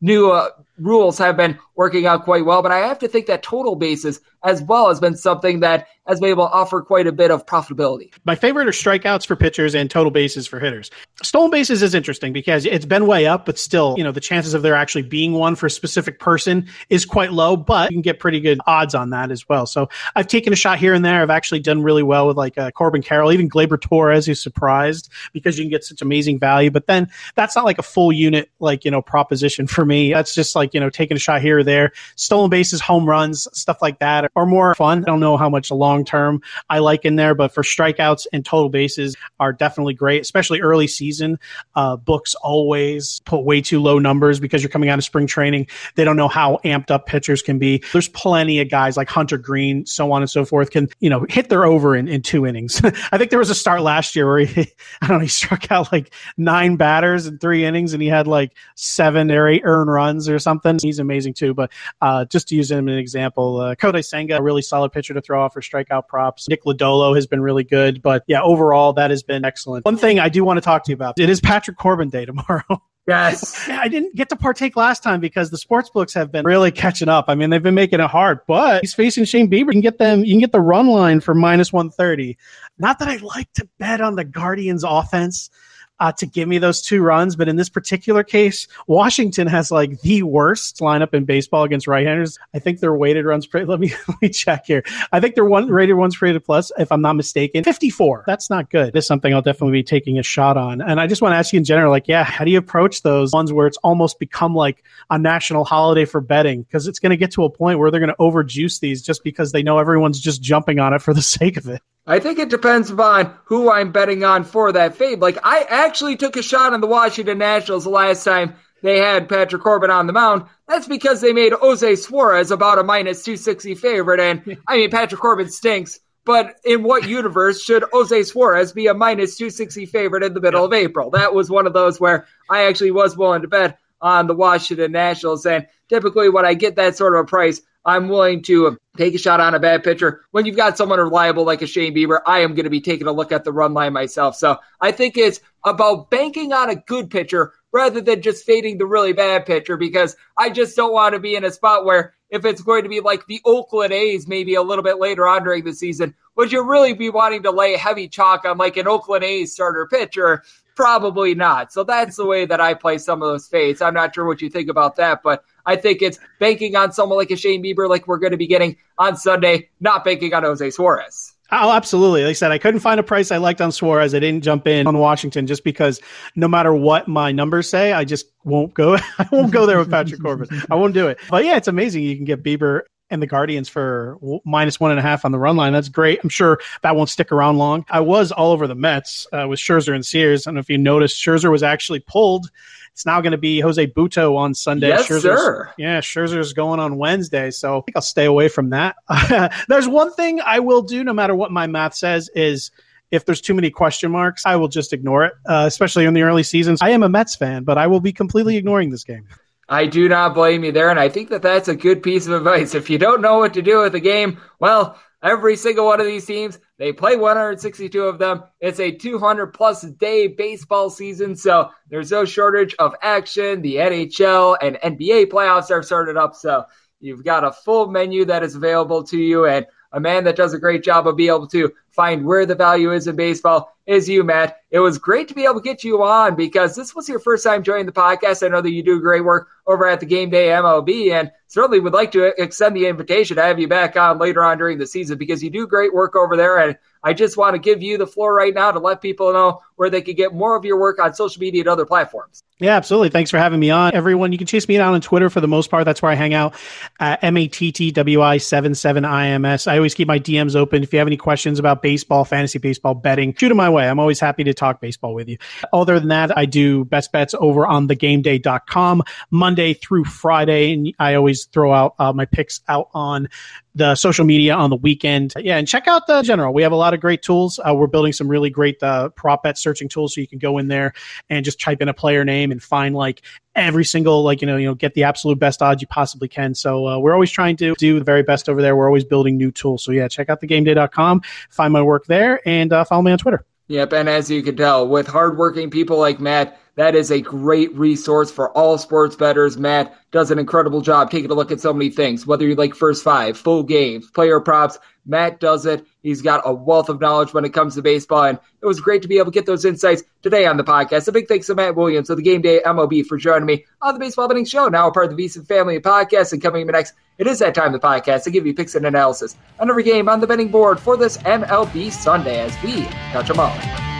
new uh, rules have been working out quite well. But I have to think that total bases as well has been something that has been able to offer quite a bit of profitability. My favorite are strikeouts for pitchers and total bases for hitters. Stolen bases is interesting because it's been way up, but still, you know, the chances of there actually being one for a specific person is quite low, but you can get pretty good odds on that as well. So I've taken a shot here and there. I've actually done really well with like uh, Corbin Carroll, even Gleyber Torres, who's surprised because you can get such amazing value. But then that's not like a full unit, like, you know, proposition <laughs> for me. That's just like, you know, taking a shot here or there. Stolen bases, home runs, stuff like that are more fun. I don't know how much long term I like in there, but for strikeouts and total bases are definitely great, especially early season. Uh, books always put way too low numbers because you're coming out of spring training. They don't know how amped up pitchers can be. There's plenty of guys like Hunter Greene, so on and so forth, can you know hit their over in, in two innings. <laughs> I think there was a start last year where he, <laughs> I don't know, he struck out like nine batters in three innings and he had like seven or eight earned runs or something. He's amazing too. But uh, just to use him as an example, uh, Kodai Senga, a really solid pitcher to throw off for strikeout props. Nick Lodolo has been really good, but yeah, overall that has been excellent. One thing I do want to talk to you about: it is Patrick Corbin Day tomorrow. <laughs> Yes. <laughs> I didn't get to partake last time because the sports books have been really catching up. I mean, they've been making it hard, but he's facing Shane Bieber. You can get them, you can get the run line for minus 130. Not that I like to bet on the Guardians offense uh, to give me those two runs. But in this particular case, Washington has like the worst lineup in baseball against right-handers. I think their weighted runs per. <laughs> Let me let me check here. I think they're one rated ones rated plus, if I'm not mistaken, 54. That's not good. This is something I'll definitely be taking a shot on. And I just want to ask you in general, like, yeah, how do you approach those ones where it's almost become like a national holiday for betting? Because it's going to get to a point where they're going to overjuice these just because they know everyone's just jumping on it for the <laughs> sake of it. I think it depends upon who I'm betting on for that fade. Like, I actually took a shot on the Washington Nationals the last time they had Patrick Corbin on the mound. That's because they made Jose Suarez about a minus 260 favorite. And <laughs> I mean, Patrick Corbin stinks. But in what universe should Jose Suarez be a minus 260 favorite in the middle of April? That was one of those where I actually was willing to bet on the Washington Nationals. And typically, when I get that sort of a price, I'm willing to take a shot on a bad pitcher. When you've got someone reliable like a Shane Bieber, I am going to be taking a look at the run line myself. So I think it's about banking on a good pitcher rather than just fading the really bad pitcher because I just don't want to be in a spot where if it's going to be like the Oakland A's maybe a little bit later on during the season, would you really be wanting to lay heavy chalk on like an Oakland A's starter pitcher? Probably not. So that's the way that I play some of those fades. I'm not sure what you think about that, but I think it's banking on someone like a Shane Bieber, like we're going to be getting on Sunday, not banking on Jose Suarez. Oh, absolutely. Like I said, I couldn't find a price I liked on Suarez. I didn't jump in on Washington just because no matter what my numbers say, I just won't go. <laughs> I won't go there with Patrick Corbin. I won't do it. But yeah, it's amazing. You can get Bieber and the Guardians for minus one and a half on the run line. That's great. I'm sure that won't stick around long. I was all over the Mets uh, with Scherzer and Sears. I don't know if you noticed, Scherzer was actually pulled it's now going to be Jose Butto on Sunday. Yes, Scherzer's, sir. Yeah, Scherzer's going on Wednesday, so I think I'll stay away from that. <laughs> There's one thing I will do, no matter what my math says, is if there's too many question marks, I will just ignore it, uh, especially in the early seasons. I am a Mets fan, but I will be completely ignoring this game. I do not blame you there, and I think that that's a good piece of advice. If you don't know what to do with the game, well, every single one of these teams they play 162 of them. It's a 200 plus day baseball season, so there's no shortage of action. The NHL and NBA playoffs are started up, so you've got a full menu that is available to you. And a man that does a great job of being able to find where the value is in baseball is you, Matt. It was great to be able to get you on because this was your first time joining the podcast. I know that you do great work over at the Game Day MLB and certainly would like to extend the invitation to have you back on later on during the season because you do great work over there. And I just want to give you the floor right now to let people know where they can get more of your work on social media and other platforms. Yeah, absolutely. Thanks for having me on. Everyone, you can chase me down on Twitter for the most part. That's where I hang out. M A T T W I 77 I M S. I always keep my DMs open. If you have any questions about baseball, fantasy baseball, betting, shoot them my way. I'm always happy to talk baseball with you. Other than that, I do best bets over on thegameday.com Monday through Friday. And I always throw out uh, my picks out on the social media on the weekend. Yeah, and check out the general. We have a lot of great tools. Uh, we're building some really great uh, prop bet searching tools, so you can go in there and just type in a player name and find like every single like you know you know get the absolute best odds you possibly can. So uh, we're always trying to do the very best over there. We're always building new tools. So yeah, check out thegameday.com, find my work there, and uh, follow me on Twitter. Yep, and as you can tell, with hardworking people like Matt, that is a great resource for all sports bettors. Matt does an incredible job taking a look at so many things, whether you like first five, full games, player props. Matt does it. He's got a wealth of knowledge when it comes to baseball, and it was great to be able to get those insights today on the podcast. A big thanks to Matt Williams of the Game Day MLB for joining me on the Baseball Betting Show, now a part of the VSiN family podcast. And coming up next, it is that time of the podcast to give you picks and analysis on every game on the betting board for this MLB Sunday as we touch them all.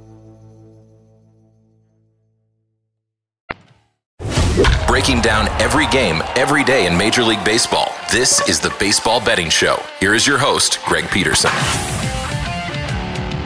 Breaking down every game, every day in Major League Baseball. This is the Baseball Betting Show. Here is your host, Greg Peterson.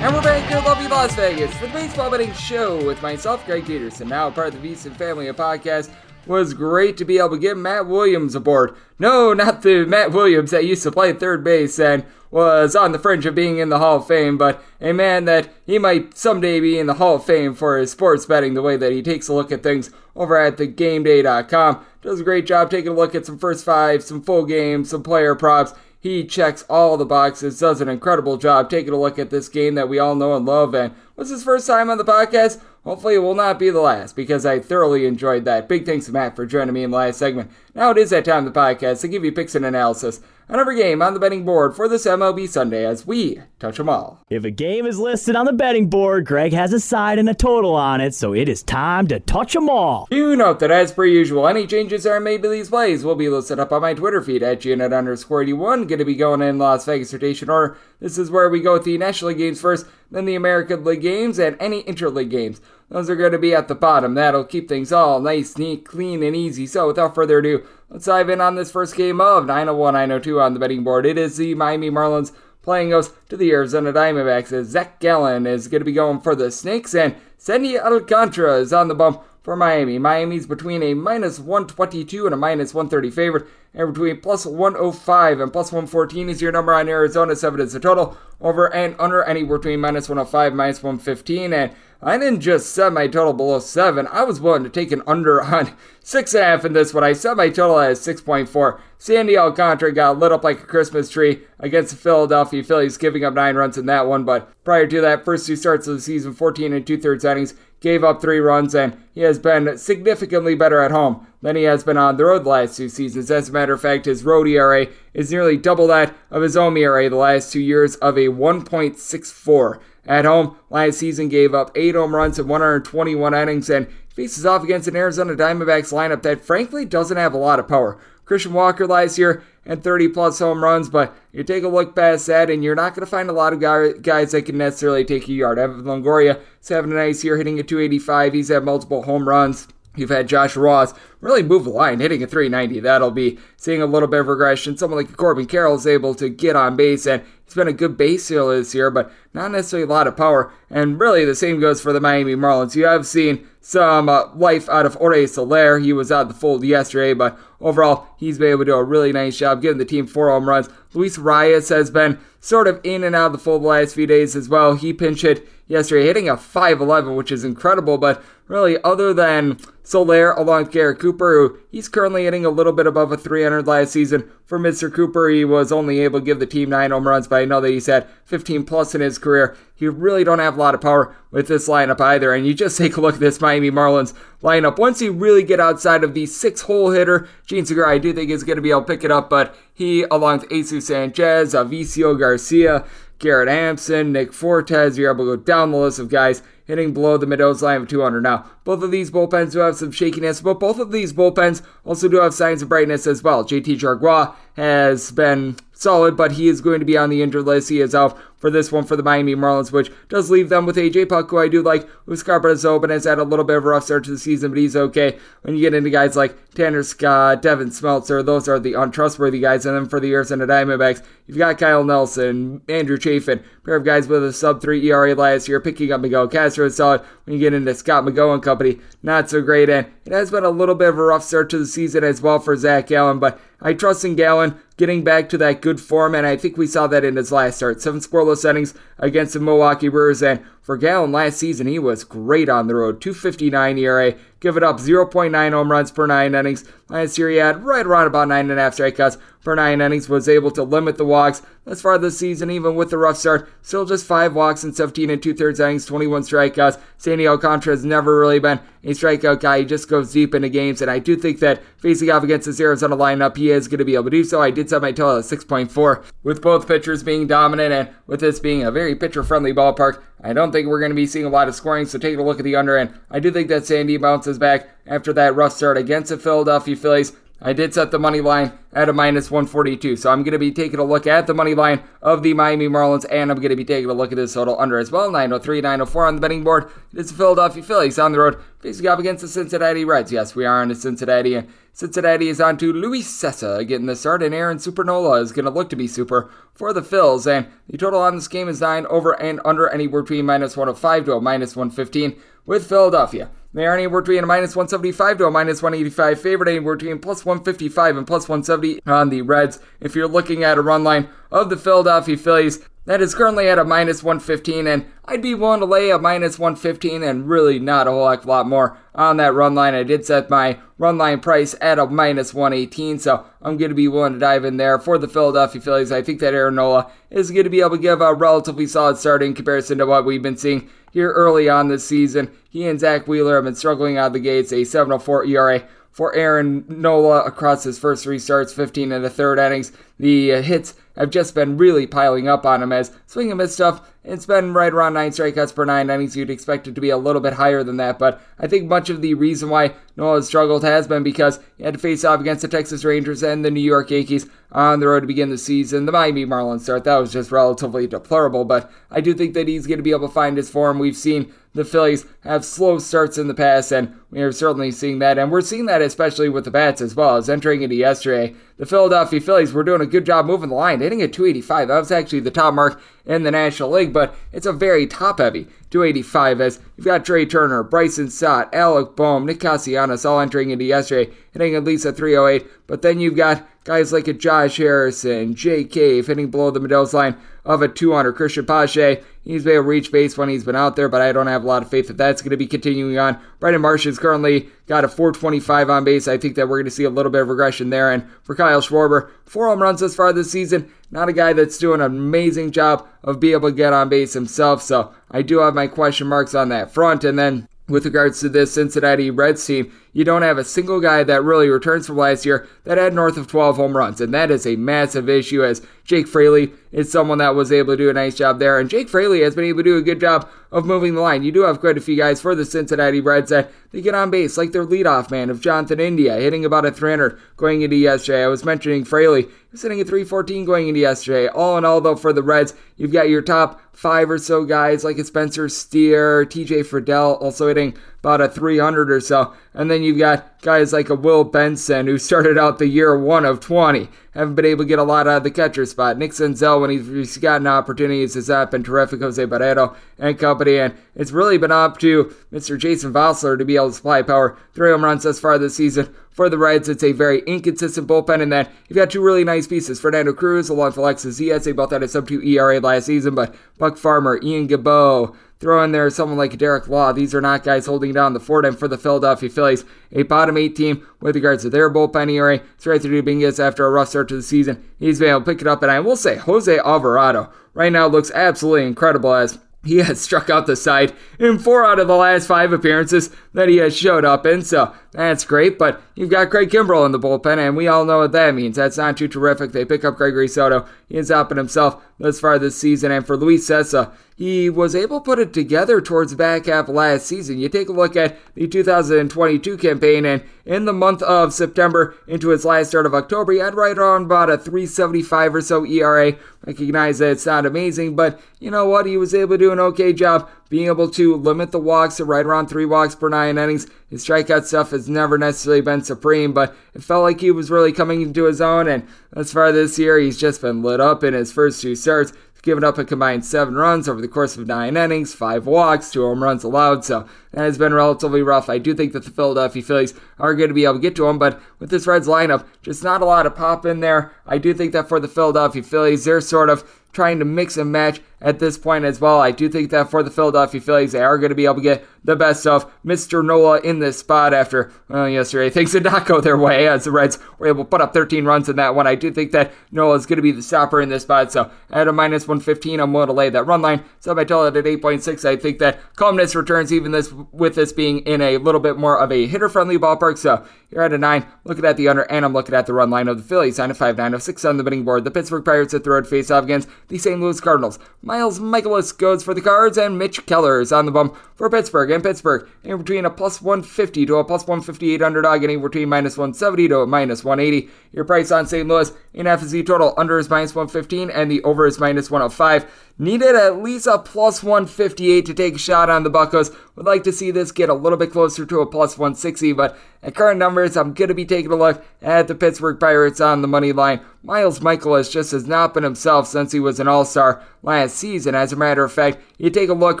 And we're back here in lovely Las Vegas for the Baseball Betting Show with myself, Greg Peterson, now part of the VSiN Family of Podcast. Was great to be able to get Matt Williams aboard. No, not the Matt Williams that used to play third base and was on the fringe of being in the Hall of Fame, but a man that he might someday be in the Hall of Fame for his sports betting, the way that he takes a look at things over at thegameday.com. Does a great job taking a look at some first five, some full games, some player props. He checks all the boxes, does an incredible job taking a look at this game that we all know and love. And was his first time on the podcast? Hopefully, it will not be the last because I thoroughly enjoyed that. Big thanks to Matt for joining me in the last segment. Now it is that time of the podcast to give you picks and analysis on every game on the betting board for this MLB Sunday as we touch them all. If a game is listed on the betting board, Greg has a side and a total on it, so it is time to touch them all. Do note that as per usual, any changes are made to these plays will be listed up on my Twitter feed at GNet underscore 81. Going to be going in Las Vegas rotation order. This is where we go with the National League games first, then the American League games, and any interleague games. Those are going to be at the bottom. That'll keep things all nice, neat, clean, and easy. So without further ado, let's dive in on this first game of 901 902 on the betting board. It is the Miami Marlins playing host to the Arizona Diamondbacks as Zach Gallen is going to be going for the Snakes and Sandy Alcantara is on the bump for Miami. Miami's between a minus 122 and a minus 130 favorite, and between plus 105 and plus 114 is your number on Arizona. 7 is the total. Over and under anywhere between minus 105 minus 115. And I didn't just set my total below 7. I was willing to take an under on <laughs> 6.5 in this one. I set my total at 6.4. Sandy Alcantara got lit up like a Christmas tree against the Philadelphia Phillies, giving up 9 runs in that one. But prior to that, first two starts of the season, 14 and two thirds innings, gave up three runs, and he has been significantly better at home than he has been on the road the last two seasons. As a matter of fact, his road ERA is nearly double that of his home ERA the last two years of a 1.64. At home, last season gave up 8 home runs in 121 innings and faces off against an Arizona Diamondbacks lineup that frankly doesn't have a lot of power. Christian Walker last year and 30 plus home runs, but you take a look past that and you're not going to find a lot of guys that can necessarily take a yard. Evan Longoria is having a nice year hitting a 285. He's had multiple home runs. You've had Josh Rojas really move the line, hitting a 390. That'll be seeing a little bit of regression. Someone like Corbin Carroll is able to get on base, and he's been a good base stealer this year, but not necessarily a lot of power. And really, the same goes for the Miami Marlins. You have seen some uh, life out of Jorge Soler. He was out of the fold yesterday, but overall, he's been able to do a really nice job getting the team four home runs. Luis Arraez has been sort of in and out of the fold the last few days as well. He pinch hit yesterday, hitting a 511, which is incredible, but really, other than Soler along with Garrett Cooper, who he's currently hitting a little bit above a 300 last season. For Mr. Cooper, he was only able to give the team nine home runs, but I know that he's had 15 plus in his career. You really don't have a lot of power with this lineup either. And you just <laughs> take a look at this Miami Marlins lineup. Once you really get outside of the six hole hitter, Jean Segura, I do think is going to be able to pick it up, but he, along with Jesus Sanchez, Avisail Garcia, Garrett Hampson, Nick Fortes, you're able to go down the list of guys hitting below the Mendoza line of 200. Now, both of these bullpens do have some shakiness, but both of these bullpens also do have signs of brightness as well. JT Chargois has been solid, but he is going to be on the injured list. He is out for this one for the Miami Marlins, which does leave them with AJ Puk, who I do like. Huascar Brazoban has had a little bit of a rough start to the season, but he's okay. When you get into guys like Tanner Scott, Devin Smeltzer, those are the untrustworthy guys. And then for the Arizona Diamondbacks, you've got Kyle Nelson, Andrew Chafin, pair of guys with a sub 3 ERA last year, picking up Miguel Castro is solid. When you get into Scott McGowan Company, not so great. And it has been a little bit of a rough start to the season as well for Zach Gallen, but I trust in Gallen getting back to that good form, and I think we saw that in his last start. Seven scoreless innings against the Milwaukee Brewers, and for Gallen last season, he was great on the road. 259 ERA, give it up 0.9 home runs per nine innings. Last year, he had right around about nine and a half strikeouts per nine innings, was able to limit the walks. Thus far this season, even with the rough start, still just five walks in 17 and two thirds innings, 21 strikeouts. Sandy Alcantara has never really been a strikeout guy. He just goes deep into games, and I do think that facing off against this Arizona lineup, he is going to be able to do so. I did set my total at 6.4, with both pitchers being dominant and with this being a very pitcher friendly ballpark. I don't think we're going to be seeing a lot of scoring, so take a look at the under. And I do think that Sandy bounces back after that rough start against the Philadelphia Phillies. I did set the money line at a minus 142. So I'm going to be taking a look at the money line of the Miami Marlins, and I'm going to be taking a look at this total under as well. 903, 904 on the betting board. It's the Philadelphia Phillies on the road facing off against the Cincinnati Reds. Yes, we are in the Cincinnati, and Cincinnati is on to Luis Cessa getting the start, and Aaron Supernola is going to look to be super for the Phils. And the total on this game is 9 over and under anywhere between minus 105 to a minus 115 with Philadelphia. They are anywhere between a minus 175 to a minus 185 favorite, anywhere between plus 155 and plus 170 on the Reds. If you're looking at a run line of the Philadelphia Phillies, that is currently at a minus 115, and I'd be willing to lay a minus 115 and really not a whole heck of a lot more on that run line. I did set my run line price at a minus 118, so I'm going to be willing to dive in there for the Philadelphia Phillies. I think that Aaron Nola is going to be able to give a relatively solid start in comparison to what we've been seeing here early on this season. He and Zack Wheeler have been struggling out of the gates, a 704 ERA for Aaron Nola across his first three starts, 15 in the third innings. The hits have just been really piling up on him as swing and miss stuff. It's been right around nine strikeouts per nine innings. You'd expect it to be a little bit higher than that, but I think much of the reason why Nola has struggled has been because he had to face off against the Texas Rangers and the New York Yankees on the road to begin the season. The Miami Marlins start, that was just relatively deplorable, but I do think that he's going to be able to find his form. We've seen the Phillies have slow starts in the past, and we are certainly seeing that. And we're seeing that especially with the bats as well. As entering into yesterday, the Philadelphia Phillies were doing a good job moving the line, hitting at 285. That was actually the top mark in the National League, but it's a very top heavy 285 as you've got Trea Turner, Bryson Stott, Alec Bohm, Nick Castellanos all entering into yesterday, hitting at least a 308. But then you've got guys like a Josh Harrison, J.K. Hitting below the Mendoza line of a 200. Cristian Pache, he's been able to reach base when he's been out there, but I don't have a lot of faith that that's going to be continuing on. Brandon Marsh has currently got a 425 on base. I think that we're going to see a little bit of regression there. And for Kyle Schwarber, four home runs thus far this season. Not a guy that's doing an amazing job of being able to get on base himself. So I do have my question marks on that front. And then with regards to this Cincinnati Reds team, you don't have a single guy that really returns from last year that had north of 12 home runs. And that is a massive issue as Jake Fraley is someone that was able to do a nice job there. And Jake Fraley has been able to do a good job of moving the line. You do have quite a few guys for the Cincinnati Reds that they get on base, like their leadoff man of Jonathan India, hitting about a 300 going into yesterday. I was mentioning Fraley. He's hitting a 314 going into yesterday. All in all, though, for the Reds, you've got your top five or so guys like a Spencer Steer, TJ Friedl, also hitting about a 300 or so. And then you've got guys like a Will Benson who started out the year one of 20. Haven't been able to get a lot out of the catcher spot. Nick Senzel, when he's gotten opportunities, has not been terrific. Jose Barrero and company. And it's really been up to Mr. Jason Vosler to be able to supply power. Three home runs thus far this season. For the Reds, it's a very inconsistent bullpen in that you've got two really nice pieces. Fernando Cruz along with Alexis Diaz. They both had a sub 2 ERA last season, but Buck Farmer, Ian Gibaut, Throw in there someone like Derek Law. These are not guys holding down the fort. And for the Philadelphia Phillies, a bottom eight team with regards to their bullpen ERA. It's right through Dominguez after a rough start to the season. He's been able to pick it up. And I will say, Jose Alvarado right now looks absolutely incredible as he <laughs> has struck out the side in four out of the last five appearances that he has showed up in, so that's great. But you've got Craig Kimbrel in the bullpen, and we all know what that means. That's not too terrific. They pick up Gregory Soto. He is upping himself thus far this season, and for Luis Cessa, he was able to put it together towards the back half last season. You take a look at the 2022 campaign, and in the month of September into his last start of October, he had right around about a 375 or so ERA. Recognize that it's not amazing, but you know what? He was able to do an okay job being able to limit the walks to right around three walks per nine innings. His strikeout stuff has never necessarily been supreme, but it felt like he was really coming into his own. And as far this year, he's just been lit up in his first two starts given up a combined seven runs over the course of nine innings, five walks, two home runs allowed. So that has been relatively rough. I do think that the Philadelphia Phillies are going to be able to get to him, but with this Reds lineup, just not a lot of pop in there. I do think that for the Philadelphia Phillies, they're sort of trying to mix and match at this point as well. I do think that for the Philadelphia Phillies, they are going to be able to get the best of Mr. Nola in this spot after, well, yesterday things did not go their way as the Reds were able to put up 13 runs in that one. I do think that Nola is going to be the stopper in this spot. So at a minus 115, I'm willing to lay that run line. So I tell it at 8.6, I think that calmness returns even this with this being in a little bit more of a hitter friendly ballpark. So you're at a 9, looking at the under, and I'm looking at the run line of the Phillies. 9 5, 9 6 on the betting board. The Pittsburgh Pirates at the road face off against the St. Louis Cardinals. Miles Mikolas goes for the Cards, and Mitch Keller is on the bump for Pittsburgh. And Pittsburgh in between a plus 150 to a plus 158 underdog, and in between minus 170 to a minus 180. Your price on St. Louis in FZ total under is minus 115, and the over is minus 105. Needed at least a plus 158 to take a shot on the Buccos. Would like to see this get a little bit closer to a plus 160, but at current numbers, I'm going to be taking a look at the Pittsburgh Pirates on the money line. Miles Mikolas just has not been himself since he was an All Star last season. As a matter of fact, you take a look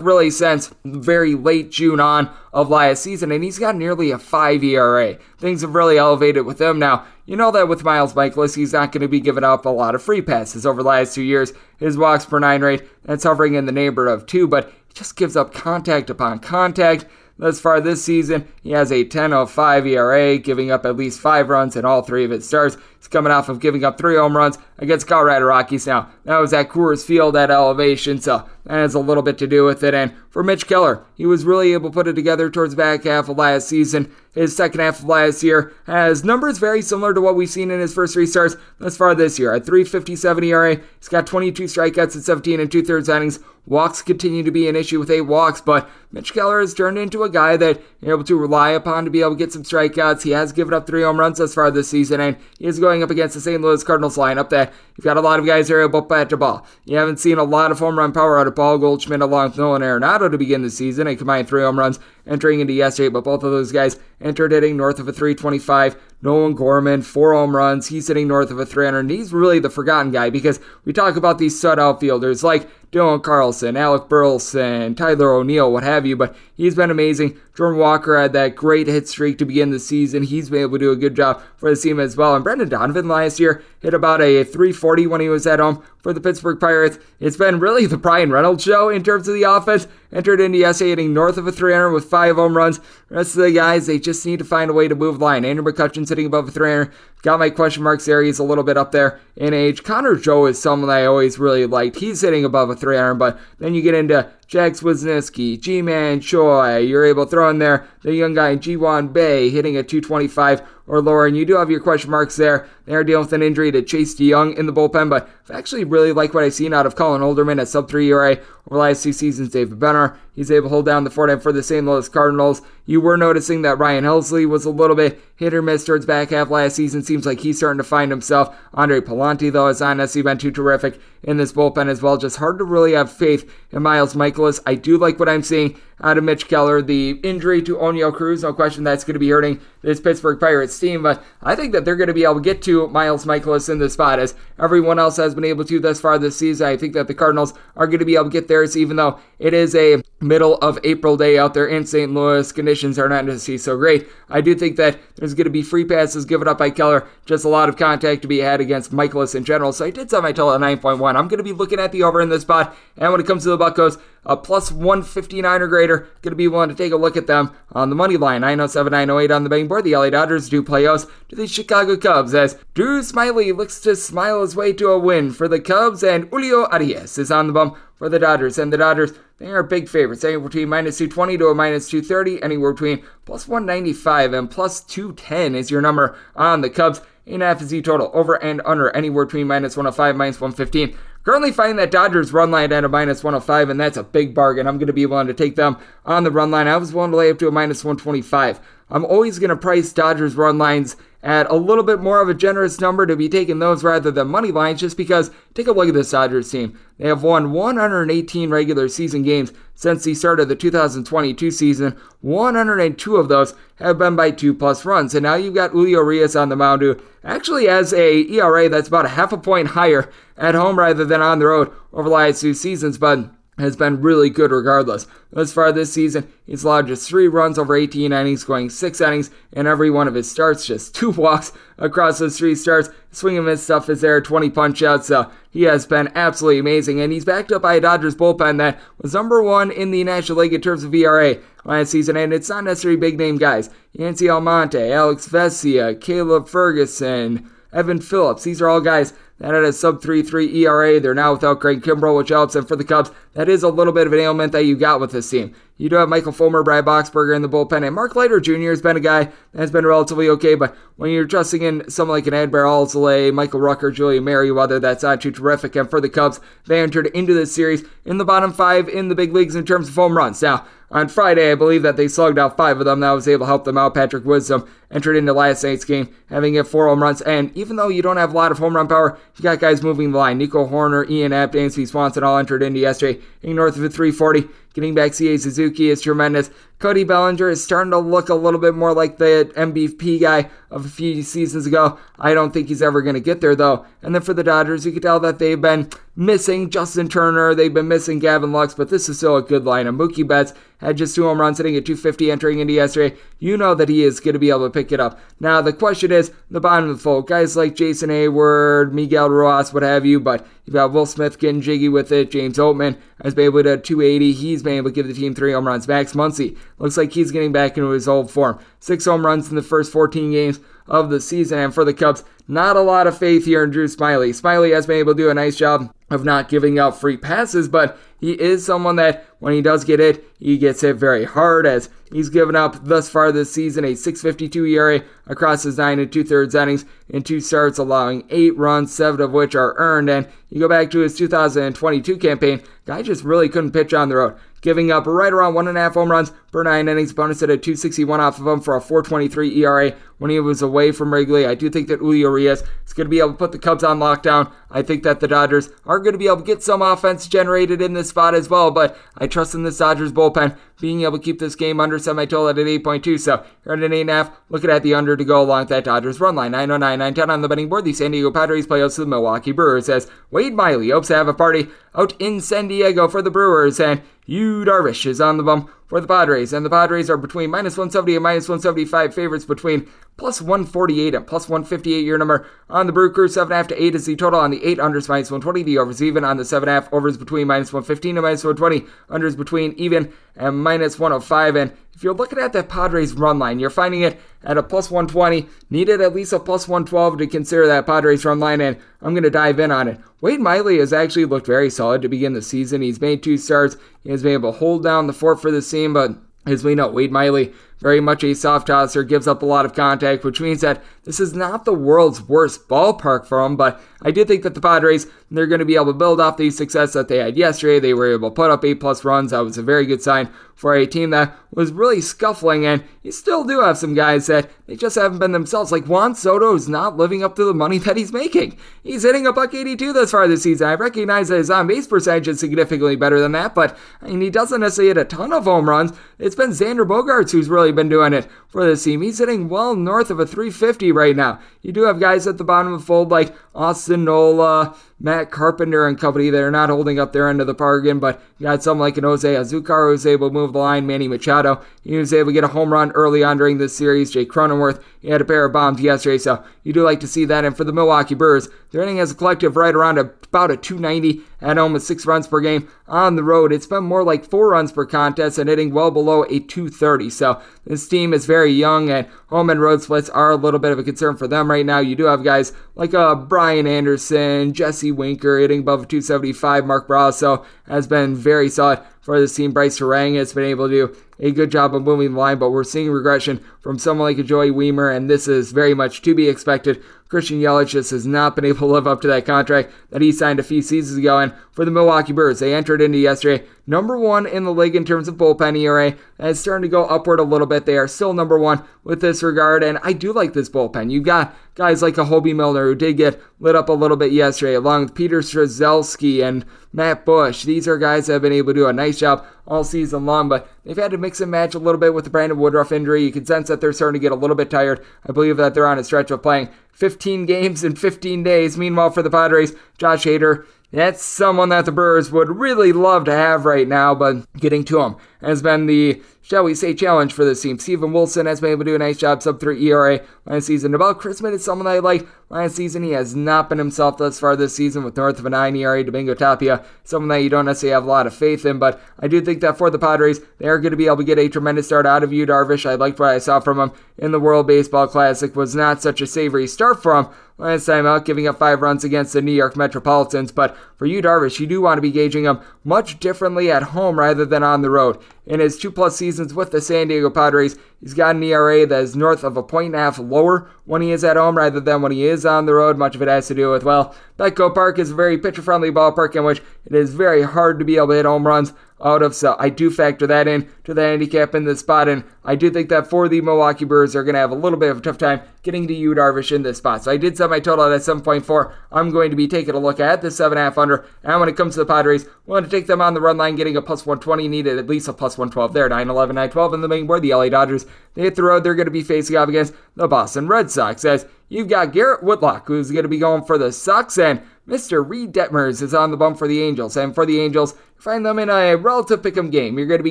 really since very late June on of last season, and he's got nearly a 5 ERA. Things have really elevated with him now. You know that with Miles Mikolas, he's not going to be giving up a lot of free passes over the last two years. His walks per nine rate, that's hovering in the neighborhood of two, but he just gives up contact upon contact. Thus far this season, he has a 10.05 ERA, giving up at least five runs in all three of his starts. He's coming off of giving up three home runs against Colorado Rockies. Now, that was at Coors Field at elevation, so that has a little bit to do with it. And for Mitch Keller, he was really able to put it together towards the back half of last season. His second half of last year has numbers very similar to what we've seen in his first three starts thus far this year. At 357 ERA, he's got 22 strikeouts in 17 and two thirds innings. Walks continue to be an issue with eight walks, but Mitch Keller has turned into a guy that you're able to rely upon to be able to get some strikeouts. He has given up three home runs thus far this season, and he is going up against the St. Louis Cardinals lineup that you've got a lot of guys who are able to bat the ball. You haven't seen a lot of home run power out of Paul Goldschmidt along with Nolan Arenado to begin the season. A combined three home runs entering into yesterday, but both of those guys entered hitting north of a 325. Nolan Gorman, four home runs. He's hitting north of a 300. And he's really the forgotten guy because we talk about these stud outfielders like Dylan Carlson, Alec Burleson, Tyler O'Neill, what have you, but he's been amazing. Jordan Walker had that great hit streak to begin the season. He's been able to do a good job for the team as well. And Brendan Donovan last year hit about a 340 when he was at home for the Pittsburgh Pirates. It's been really the Bryan Reynolds show in terms of the offense. Entered into yesterday hitting north of a 300 with five home runs. The rest of the guys, they just need to find a way to move the line. Andrew McCutchen sitting above a 300. Got my question marks there. He's a little bit up there in age. Connor Joe is someone I always really liked. He's hitting above a 300, but then you get into Jack Suwinski, G Man Choi. You're able to throw in there the young guy Ji-hwan Bae hitting at 225 or lower. And you do have your question marks there. They are dealing with an injury to Chase De Jong in the bullpen, but I actually really like what I've seen out of Colin Holderman at sub 3 ERA over the last two seasons. David Bednar, he's able to hold down the fort end for the St. Louis Cardinals. You were noticing that Ryan Helsley was a little bit hit or miss towards back half last season. Seems like he's starting to find himself. Andre Pallante, though, has necessarily been too terrific in this bullpen as well. Just hard to really have faith in Miles Mikolas. I do like what I'm seeing out of Mitch Keller. The injury to Oneil Cruz, no question that's going to be hurting this Pittsburgh Pirates team, but I think that they're going to be able to get to Miles Mikolas in this spot as everyone else has been able to thus far this season. I think that the Cardinals are going to be able to get theirs, even though it is a middle of April day out there in St. Louis. Conditions are not necessarily so great. I do think that there's going to be free passes given up by Keller, just a lot of contact to be had against Mikolas in general. So I did set my total at 9.1. I'm going to be looking at the over in this spot. And when it comes to the Buccos, a plus 159 or greater, going to be willing to take a look at them on the money line. 907, 908 on the betting board. The LA Dodgers do playoffs to the Chicago Cubs as Drew Smyly looks to smile his way to a win for the Cubs, and Julio Urías is on the bump for the Dodgers. And the Dodgers, they are big favorites, anywhere between minus 220 to a minus 230, anywhere between plus 195 and plus 210 is your number on the Cubs. 8.5 is the total, over and under, anywhere between minus 105, minus 115. Currently finding that Dodgers run line at a minus 105, and that's a big bargain. I'm going to be willing to take them on the run line. I was willing to lay up to a minus 125. I'm always going to price Dodgers run lines at a little bit more of a generous number to be taking those rather than money lines just because take a look at this Dodgers team. They have won 118 regular season games since the start of the 2022 season. 102 of those have been by two plus runs. And now you've got Julio Urías on the mound who actually has a ERA that's about a half a point higher at home rather than on the road over the last two seasons, but has been really good regardless. Thus far this season, he's allowed just three runs over 18 innings, going six innings in every one of his starts, just <laughs> two walks across those three starts. Swing and miss stuff is there, 20 punch outs. So he has been absolutely amazing, and he's backed up by a Dodgers bullpen that was number one in the National League in terms of ERA last season, and it's not necessarily big name guys. Yency Almonte, Alex Vesia, Caleb Ferguson, Evan Phillips. These are all guys that had a sub 3-3 ERA. They're now without Craig Kimbrel, which helps. And for the Cubs, that is a little bit of an ailment that you got with this team. You do have Michael Fulmer, Brad Boxberger in the bullpen, and Mark Leiter Jr. has been a guy that has been relatively okay. But when you're trusting in someone like an Adbert Alzolay, Michael Rucker, Julian Merryweather, that's not too terrific. And for the Cubs, they entered into this series in the bottom five in the big leagues in terms of home runs. Now, on Friday, I believe that they slugged out five of them. That was able to help them out. Patrick Wisdom entered into last night's game, having hit four home runs. And even though you don't have a lot of home run power, you got guys moving the line. Nico Hoerner, Ian Happ, Dansby Swanson all entered into yesterday, hitting north of a 340. Getting back Seiya Suzuki is tremendous. Cody Bellinger is starting to look a little bit more like the MVP guy of a few seasons ago. I don't think he's ever going to get there, though. And then for the Dodgers, you can tell that they've been missing Justin Turner. They've been missing Gavin Lux, but this is still a good lineup. Mookie Betts had just two home runs sitting at 250 entering into yesterday. You know that he is going to be able to pick it up. Now, the question is the bottom of the fold. Guys like Jason Heyward, Miguel Rojas, what have you, but you've got Will Smith getting jiggy with it. James Outman has been able to 280. He's been able to give the team three home runs. Max Muncy looks like he's getting back into his old form. Six home runs in the first 14 games of the season. And for the Cubs, not a lot of faith here in Drew Smyly. Smyly has been able to do a nice job of not giving up free passes, but he is someone that when he does get it, he gets hit very hard as he's given up thus far this season a 652 ERA across his nine and two thirds innings in two starts, allowing eight runs, seven of which are earned. And you go back to his 2022 campaign, guy just really couldn't pitch on the road giving up right around one and a half home runs per nine innings. Bonus at a 261 off of him for a 423 ERA when he was away from Wrigley. I do think that Julio Urias is going to be able to put the Cubs on lockdown. I think that the Dodgers are going to be able to get some offense generated in this spot as well, but I trust in this Dodgers bullpen being able to keep this game under semi-total at an 8.2. So you're at an 8.5. Looking at the under to go along with that Dodgers run line. 909, 910 on the betting board. The San Diego Padres play out to the Milwaukee Brewers as Wade Miley hopes to have a party out in San Diego for the Brewers. And Yu Darvish is on the bump for the Padres, and the Padres are between minus 170 and minus 175 favorites between plus 148 and plus 158 year number on the Brew Crew. 7.5 to 8 is the total on the 8 unders minus 120. The overs even on the 7.5 overs between minus 115 and minus 120. Unders between even and minus 105. And if you're looking at that Padres run line, you're finding it at a plus 120. Needed at least a plus 112 to consider that Padres run line, and I'm going to dive in on it. Wade Miley has actually looked very solid to begin the season. He's made two starts. He has been able to hold down the fort for the team, but as we know, Wade Miley, very much a soft tosser, gives up a lot of contact, which means that this is not the world's worst ballpark for him, but I do think that the Padres, they're going to be able to build off the success that they had yesterday. They were able to put up 8 plus runs. That was a very good sign for a team that was really scuffling, and you still do have some guys that they just haven't been themselves. Like Juan Soto is not living up to the money that he's making. He's hitting a buck 82 thus far this season. I recognize that his on base percentage is significantly better than that, but I mean, he doesn't necessarily hit a ton of home runs. It's been Xander Bogaerts who's really been doing it for this team. He's hitting well north of a 350 right now. You do have guys at the bottom of the fold like Austin Nola, Matt Carpenter and company that are not holding up their end of the bargain, but you got someone like an Jose Azocar who was able to move the line, Manny Machado. He was able to get a home run early on during this series. Jake Cronenworth, he had a pair of bombs yesterday, so you do like to see that. And for the Milwaukee Brewers, they're hitting as a collective right around about a 290 at home with six runs per game. On the road, it's been more like four runs per contest and hitting well below a 230. So this team is very young, and home and road splits are a little bit of a concern for them right now. You do have guys like uh, Brian Anderson, Jesse Winker hitting above 275. Mark Brasso has been very solid for this team. Brice Turang has been able to do a good job of moving the line, but we're seeing regression from someone like Joey Wiemer, and this is very much to be expected. Christian Yelich just has not been able to live up to that contract that he signed a few seasons ago. And for the Milwaukee Brewers, they entered into yesterday number one in the league in terms of bullpen ERA, and it's starting to go upward a little bit. They are still number one with this regard, and I do like this bullpen. You've got guys like a Hobie Milner who did get lit up a little bit yesterday, along with Peter Strzelecki and Matt Bush. These are guys that have been able to do a nice job all season long, but they've had to mix and match a little bit with the Brandon Woodruff injury. You can sense that they're starting to get a little bit tired. I believe that they're on a stretch of playing 15 games in 15 days. Meanwhile, for the Padres, Josh Hader, that's someone that the Brewers would really love to have right now, but getting to him has been the, shall we say, challenge for this team. Steven Wilson has been able to do a nice job, sub 3 ERA last season. About Chris is someone that I like last season. He has not been himself thus far this season with north of a 9 ERA. Domingo Tapia, someone that you don't necessarily have a lot of faith in, but I do think that for the Padres, they are going to be able to get a tremendous start out of Yu Darvish. I liked what I saw from him in the World Baseball Classic. Was not such a savory start for him last time out, giving up five runs against the New York Metropolitans. But for Yu, Darvish, you do want to be gauging him much differently at home rather than on the road. In his two plus seasons with the San Diego Padres, he's got an ERA that is north of a point and a half lower when he is at home rather than when he is on the road. Much of it has to do with, well, Petco Park is a very pitcher friendly ballpark in which it is very hard to be able to hit home runs out of. So I do factor that in to the handicap in this spot, and I do think that for the Milwaukee Brewers, they're going to have a little bit of a tough time getting to Yu Darvish in this spot. So I did set my total at 7.4. I'm going to be taking a look at the 7.5 under. And when it comes to the Padres, want take them on the run line, getting a plus 120, needed at least a plus 112 there. 9 11, 9 12 in the main board. The LA Dodgers, they hit the road. They're going to be facing off against the Boston Red Sox as you've got Garrett Whitlock, who's going to be going for the Sox, and Mr. Reid Detmers is on the bump for the Angels. And for the Angels, find them in a relative pick'em game. You're going to be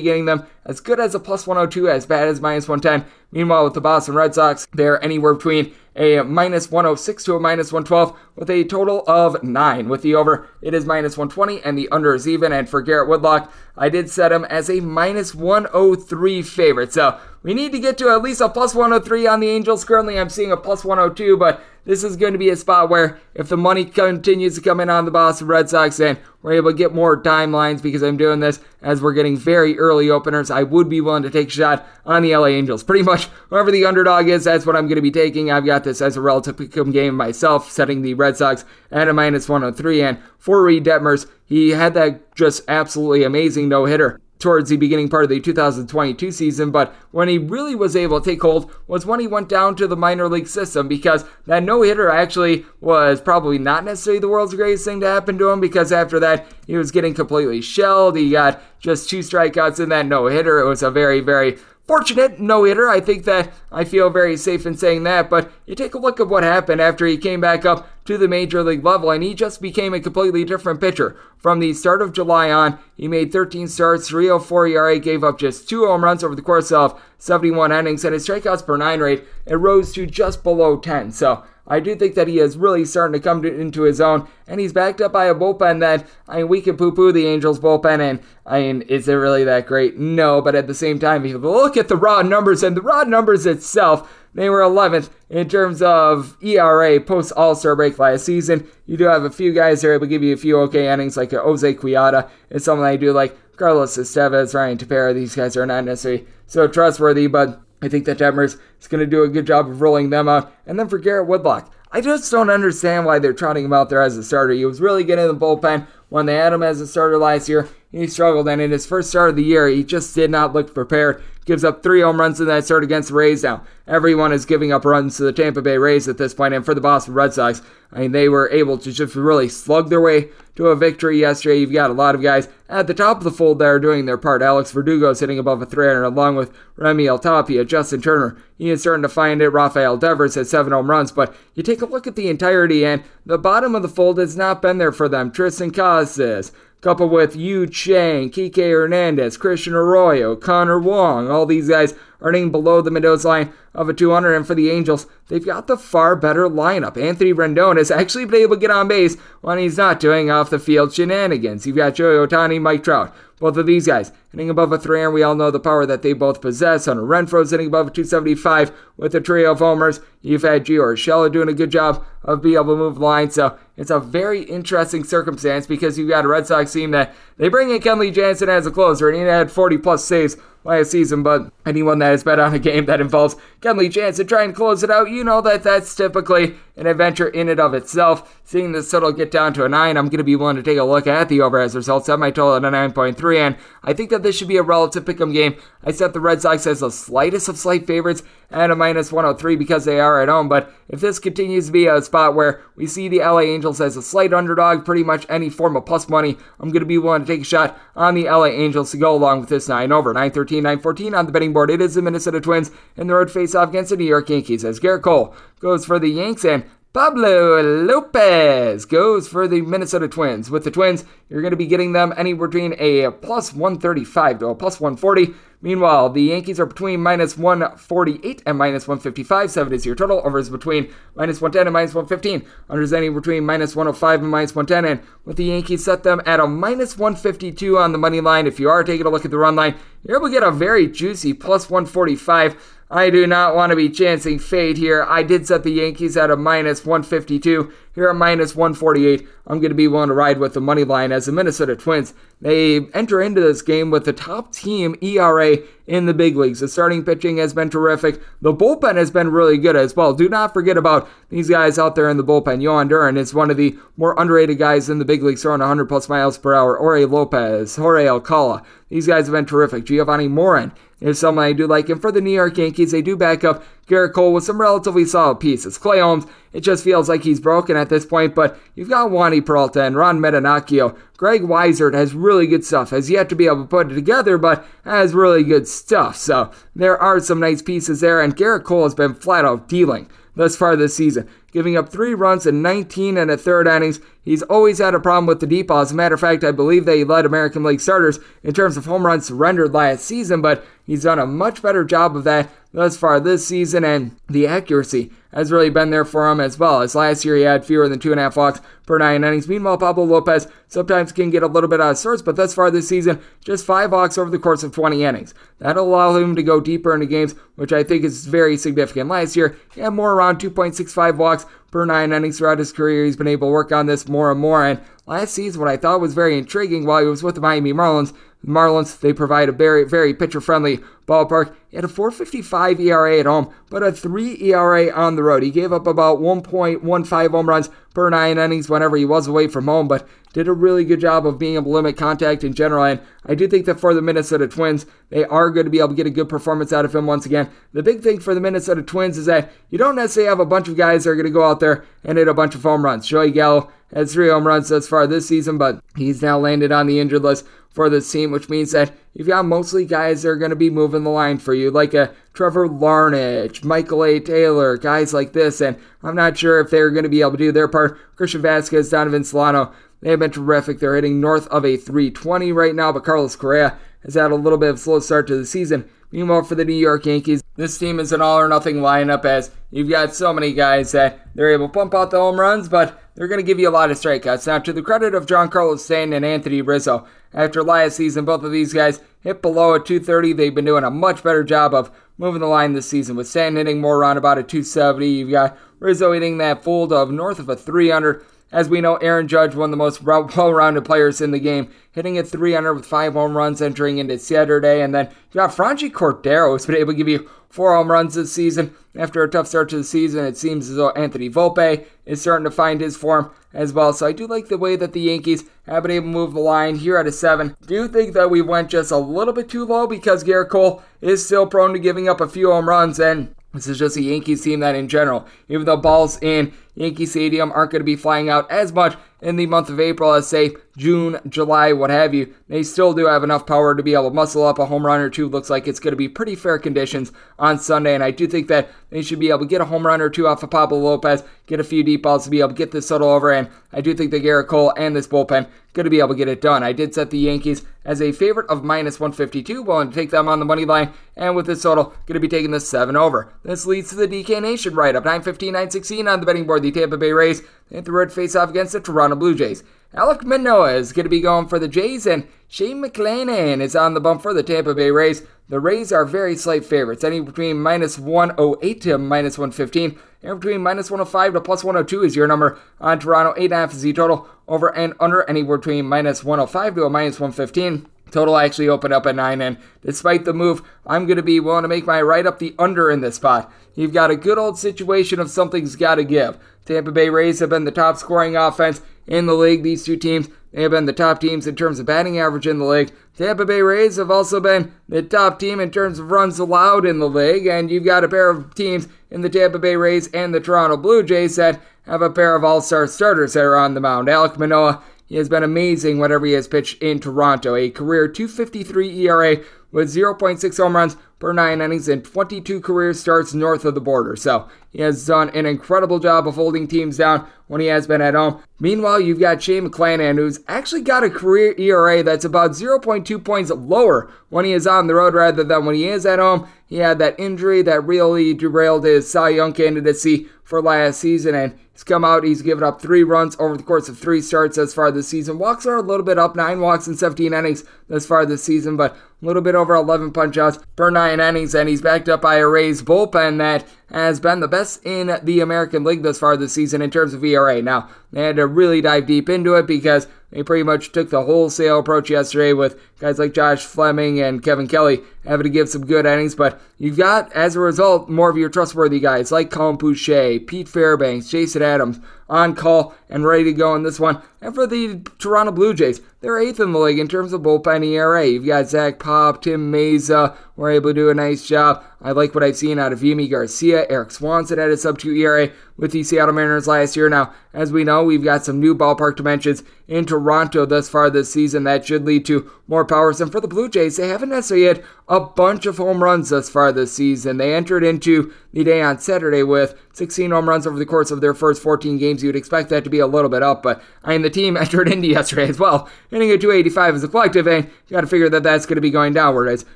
getting them as good as a plus 102, as bad as minus 110. Meanwhile, with the Boston Red Sox, they're anywhere between a minus 106 to a minus 112 with a total of 9. With the over, it is minus 120 and the under is even. And for Garrett Whitlock, I did set him as a minus 103 favorite. So we need to get to at least a plus 103 on the Angels. Currently, I'm seeing a plus 102, but this is going to be a spot where if the money continues to come in on the Boston Red Sox, then we're able to get more dime lines because I'm doing this as we're getting very early openers. I would be willing to take a shot on the LA Angels. Pretty much whoever the underdog is, that's what I'm going to be taking. I've got this as a relative pick'em game myself, setting the Red Sox at a minus 103. And for Reid Detmers, he had that just absolutely amazing no hitter towards the beginning part of the 2022 season, but when he really was able to take hold was when he went down to the minor league system because that no hitter actually was probably not necessarily the world's greatest thing to happen to him because after that he was getting completely shelled. He got just two strikeouts in that no hitter. It was a very, very fortunate no hitter. I think that I feel very safe in saying that. But you take a look at what happened after he came back up to the major league level, and he just became a completely different pitcher. From the start of July on, he made 13 starts, 304 ERA, gave up just two home runs over the course of 71 innings, and his strikeouts per nine rate it rose to just below 10. So I do think that he is really starting to come to, into his own, and he's backed up by a bullpen that, I mean, we can poo poo the Angels bullpen, and I mean, is it really that great? No, but at the same time, if you look at the raw numbers and the raw numbers itself, they were 11th in terms of ERA post All Star break last season. You do have a few guys there able to give you a few okay innings, like Jose Quijada. It's something I do like Carlos Estevez, Ryan Tepera. These guys are not necessarily so trustworthy, but I think that Detmers is going to do a good job of rolling them out. And then for Garrett Whitlock, I just don't understand why they're trotting him out there as a starter. He was really good in the bullpen when they had him as a starter last year. He struggled, and in his first start of the year, he just did not look prepared. Gives up three home runs in that start against the Rays now. Everyone is giving up runs to the Tampa Bay Rays at this point, and for the Boston Red Sox, I mean, they were able to just really slug their way to a victory yesterday. You've got a lot of guys at the top of the fold that are doing their part. Alex Verdugo sitting above a 300, along with Raimel Tapia, Justin Turner. He is starting to find it. Rafael Devers has seven home runs, but you take a look at the entirety, and the bottom of the fold has not been there for them. Triston Casas, coupled with Yu Chang, Kike Hernandez, Christian Arroyo, Connor Wong, all these guys earning below the Mendoza line of a 200. And for the Angels, they've got the far better lineup. Anthony Rendon has actually been able to get on base when he's not doing off the field shenanigans. You've got Shohei Ohtani, Mike Trout. Both of these guys hitting above a 3 and we all know the power that they both possess. Hunter Renfroe's hitting above a 275 with a trio of homers. You've had Gio Urshela doing a good job of being able to move the line. So it's a very interesting circumstance because you've got a Red Sox team that they bring in Kenley Jansen as a closer, and he had 40 plus saves last season, but anyone that has bet on a game that involves Kenley trying to close it out, you know that that's typically an adventure in and of itself. Seeing this total get down to a 9, I'm going to be willing to take a look at the over as results. Set my total at a 9.3, and I think that this should be a relative pick'em game. I set the Red Sox as the slightest of slight favorites at a minus 103 because they are at home, but if this continues to be a spot where we see the LA Angels as a slight underdog, pretty much any form of plus money, I'm going to be willing to take a shot on the LA Angels to go along with this 9 over. 913, 914 on the betting board. It is the Minnesota Twins in the road face off against the New York Yankees as Gerrit Cole goes for the Yanks and Pablo Lopez goes for the Minnesota Twins. With the Twins, you're going to be getting them anywhere between a plus 135 to a plus 140. Meanwhile, the Yankees are between minus 148 and minus 155. Seven is your total. Overs between minus 110 and minus 115. Unders anywhere between minus 105 and minus 110. And with the Yankees, set them at a minus 152 on the money line. If you are taking a look at the run line, you're able to get a very juicy plus 145. I do not want to be chancing fate here. I did set the Yankees at a minus 152. Here at minus 148, I'm going to be willing to ride with the money line as the Minnesota Twins. They enter into this game with the top team ERA in the big leagues. The starting pitching has been terrific. The bullpen has been really good as well. Do not forget about these guys out there in the bullpen. Jhoan Duran is one of the more underrated guys in the big leagues, throwing 100 plus miles per hour. Jorge Lopez, Jorge Alcala. These guys have been terrific. Jovani Moran is someone I do like. And for the New York Yankees, they do back up Gerrit Cole with some relatively solid pieces. Clay Holmes, it just feels like he's broken at this point, but you've got Wandy Peralta and Ron Marinaccio. Greg Weissert has really good stuff, has yet to be able to put it together, but has really good stuff. So there are some nice pieces there, and Gerrit Cole has been flat out dealing thus far this season giving up three runs in 19 and a third innings. He's always had a problem with the deep ball. As a matter of fact, I believe they led American League starters in terms of home runs surrendered last season, but he's done a much better job of that thus far this season, and the accuracy has really been there for him as well. As last year he had fewer than two and a half walks per nine innings. Meanwhile, Pablo Lopez sometimes can get a little bit out of sorts, but thus far this season, just five walks over the course of 20 innings. That'll allow him to go deeper into games, which I think is very significant. Last year, he had more around 2.65 walks per nine innings throughout his career. He's been able to work on this more and more. And last season, what I thought was very intriguing while he was with the Miami Marlins, Marlins, they provide a very, very pitcher friendly ballpark. He had a 455 ERA at home, but a 3 ERA on the road. He gave up about 1.15 home runs per nine innings whenever he was away from home, but did a really good job of being able to limit contact in general. And I do think that for the Minnesota Twins, they are going to be able to get a good performance out of him once again. The big thing for the Minnesota Twins is that you don't necessarily have a bunch of guys that are going to go out there and hit a bunch of home runs. Joey Gallo has three home runs thus far this season, but he's now landed on the injured list for this team, which means that you've got mostly guys that are going to be moving the line for you, like a Trevor Larnach, Michael A. Taylor, guys like this. And I'm not sure if they're going to be able to do their part. Christian Vazquez, Donovan Solano, they have been terrific. They're hitting north of a 320 right now, but Carlos Correa has had a little bit of a slow start to the season. Meanwhile, for the New York Yankees, this team is an all or nothing lineup as you've got so many guys that they're able to pump out the home runs, but they're going to give you a lot of strikeouts. Now, to the credit of Giancarlo Stanton and Anthony Rizzo, after last season, both of these guys hit below a 230. They've been doing a much better job of moving the line this season, with Stanton hitting more around about a 270. You've got Rizzo hitting that fold of north of a 300. As we know, Aaron Judge, one of the most <laughs> well rounded players in the game, hitting at 300 with five home runs entering into Saturday. And then you got Franchy Cordero, who's been able to give you four home runs this season. After a tough start to the season, it seems as though Anthony Volpe is starting to find his form as well. So I do like the way that the Yankees have been able to move the line here at a seven. Do you think that we went just a little bit too low because Gerrit Cole is still prone to giving up a few home runs and this is just a Yankees team that, in general, even though balls in Yankee Stadium aren't going to be flying out as much in the month of April as, say, June, July, what have you, they still do have enough power to be able to muscle up a home run or two. Looks like it's going to be pretty fair conditions on Sunday, and I do think that they should be able to get a home run or two off of Pablo Lopez, get a few deep balls to be able to get this total over, and I do think that Gerrit Cole and this bullpen going to be able to get it done. I did set the Yankees as a favorite of minus 152, willing to take them on the money line, and with this total, going to be taking the 7 over. This leads to the DK Nation right up 915, 916 on the betting board. The Tampa Bay Rays hit the road face off against the Toronto Blue Jays. Alek Manoah is going to be going for the Jays, and Shane McClanahan is on the bump for the Tampa Bay Rays. The Rays are very slight favorites, any between minus 108 to minus 115. And between minus 105 to plus 102 is your number on Toronto. 8.5 is the total. Over and under anywhere between minus 105 to a minus 115. Total actually opened up at 9, and despite the move, I'm going to be willing to make my right up the under in this spot. You've got a good old situation of something's got to give. Tampa Bay Rays have been the top scoring offense in the league. These two teams, they have been the top teams in terms of batting average in the league. Tampa Bay Rays have also been the top team in terms of runs allowed in the league, and you've got a pair of teams in the Tampa Bay Rays and the Toronto Blue Jays that have a pair of all-star starters that are on the mound. Alek Manoah, he has been amazing whenever he has pitched in Toronto. A career 253 ERA with 0.6 home runs per nine innings and 22 career starts north of the border. So he has done an incredible job of holding teams down when he has been at home. Meanwhile, you've got Shane McClanahan, who's actually got a career ERA that's about 0.2 points lower when he is on the road rather than when he is at home. He had that injury that really derailed his Cy Young candidacy for last season, and he's come out. He's given up three runs over the course of three starts as far this season. Walks are a little bit up, nine walks in 17 innings thus far this season, but a little bit over 11 punch outs per nine innings, and he's backed up by a Rays bullpen that has been the best in the American League thus far this season in terms of ERA. Now, they had to really dive deep into it because they pretty much took the wholesale approach yesterday with guys like Josh Fleming and Kevin Kelly having to give some good innings, but you've got, as a result, more of your trustworthy guys like Colin Poche, Pete Fairbanks, Jason Adams on call and ready to go in this one. And for the Toronto Blue Jays, they're eighth in the league in terms of bullpen ERA. You've got Zach Pop, Tim Mayza, were able to do a nice job. I like what I've seen out of Yimi Garcia. Erik Swanson had a sub 2 ERA with the Seattle Mariners last year. Now, as we know, we've got some new ballpark dimensions in Toronto thus far this season that should lead to more powers. And for the Blue Jays, they haven't necessarily had a bunch of home runs thus far this season. They entered into the day on Saturday with 16 home runs over the course of their first 14 games. You'd expect that to be a little bit up, but I mean, the team <laughs> entered into yesterday as well, hitting a 285 as a collective, and you got to figure that that's going to be going downward as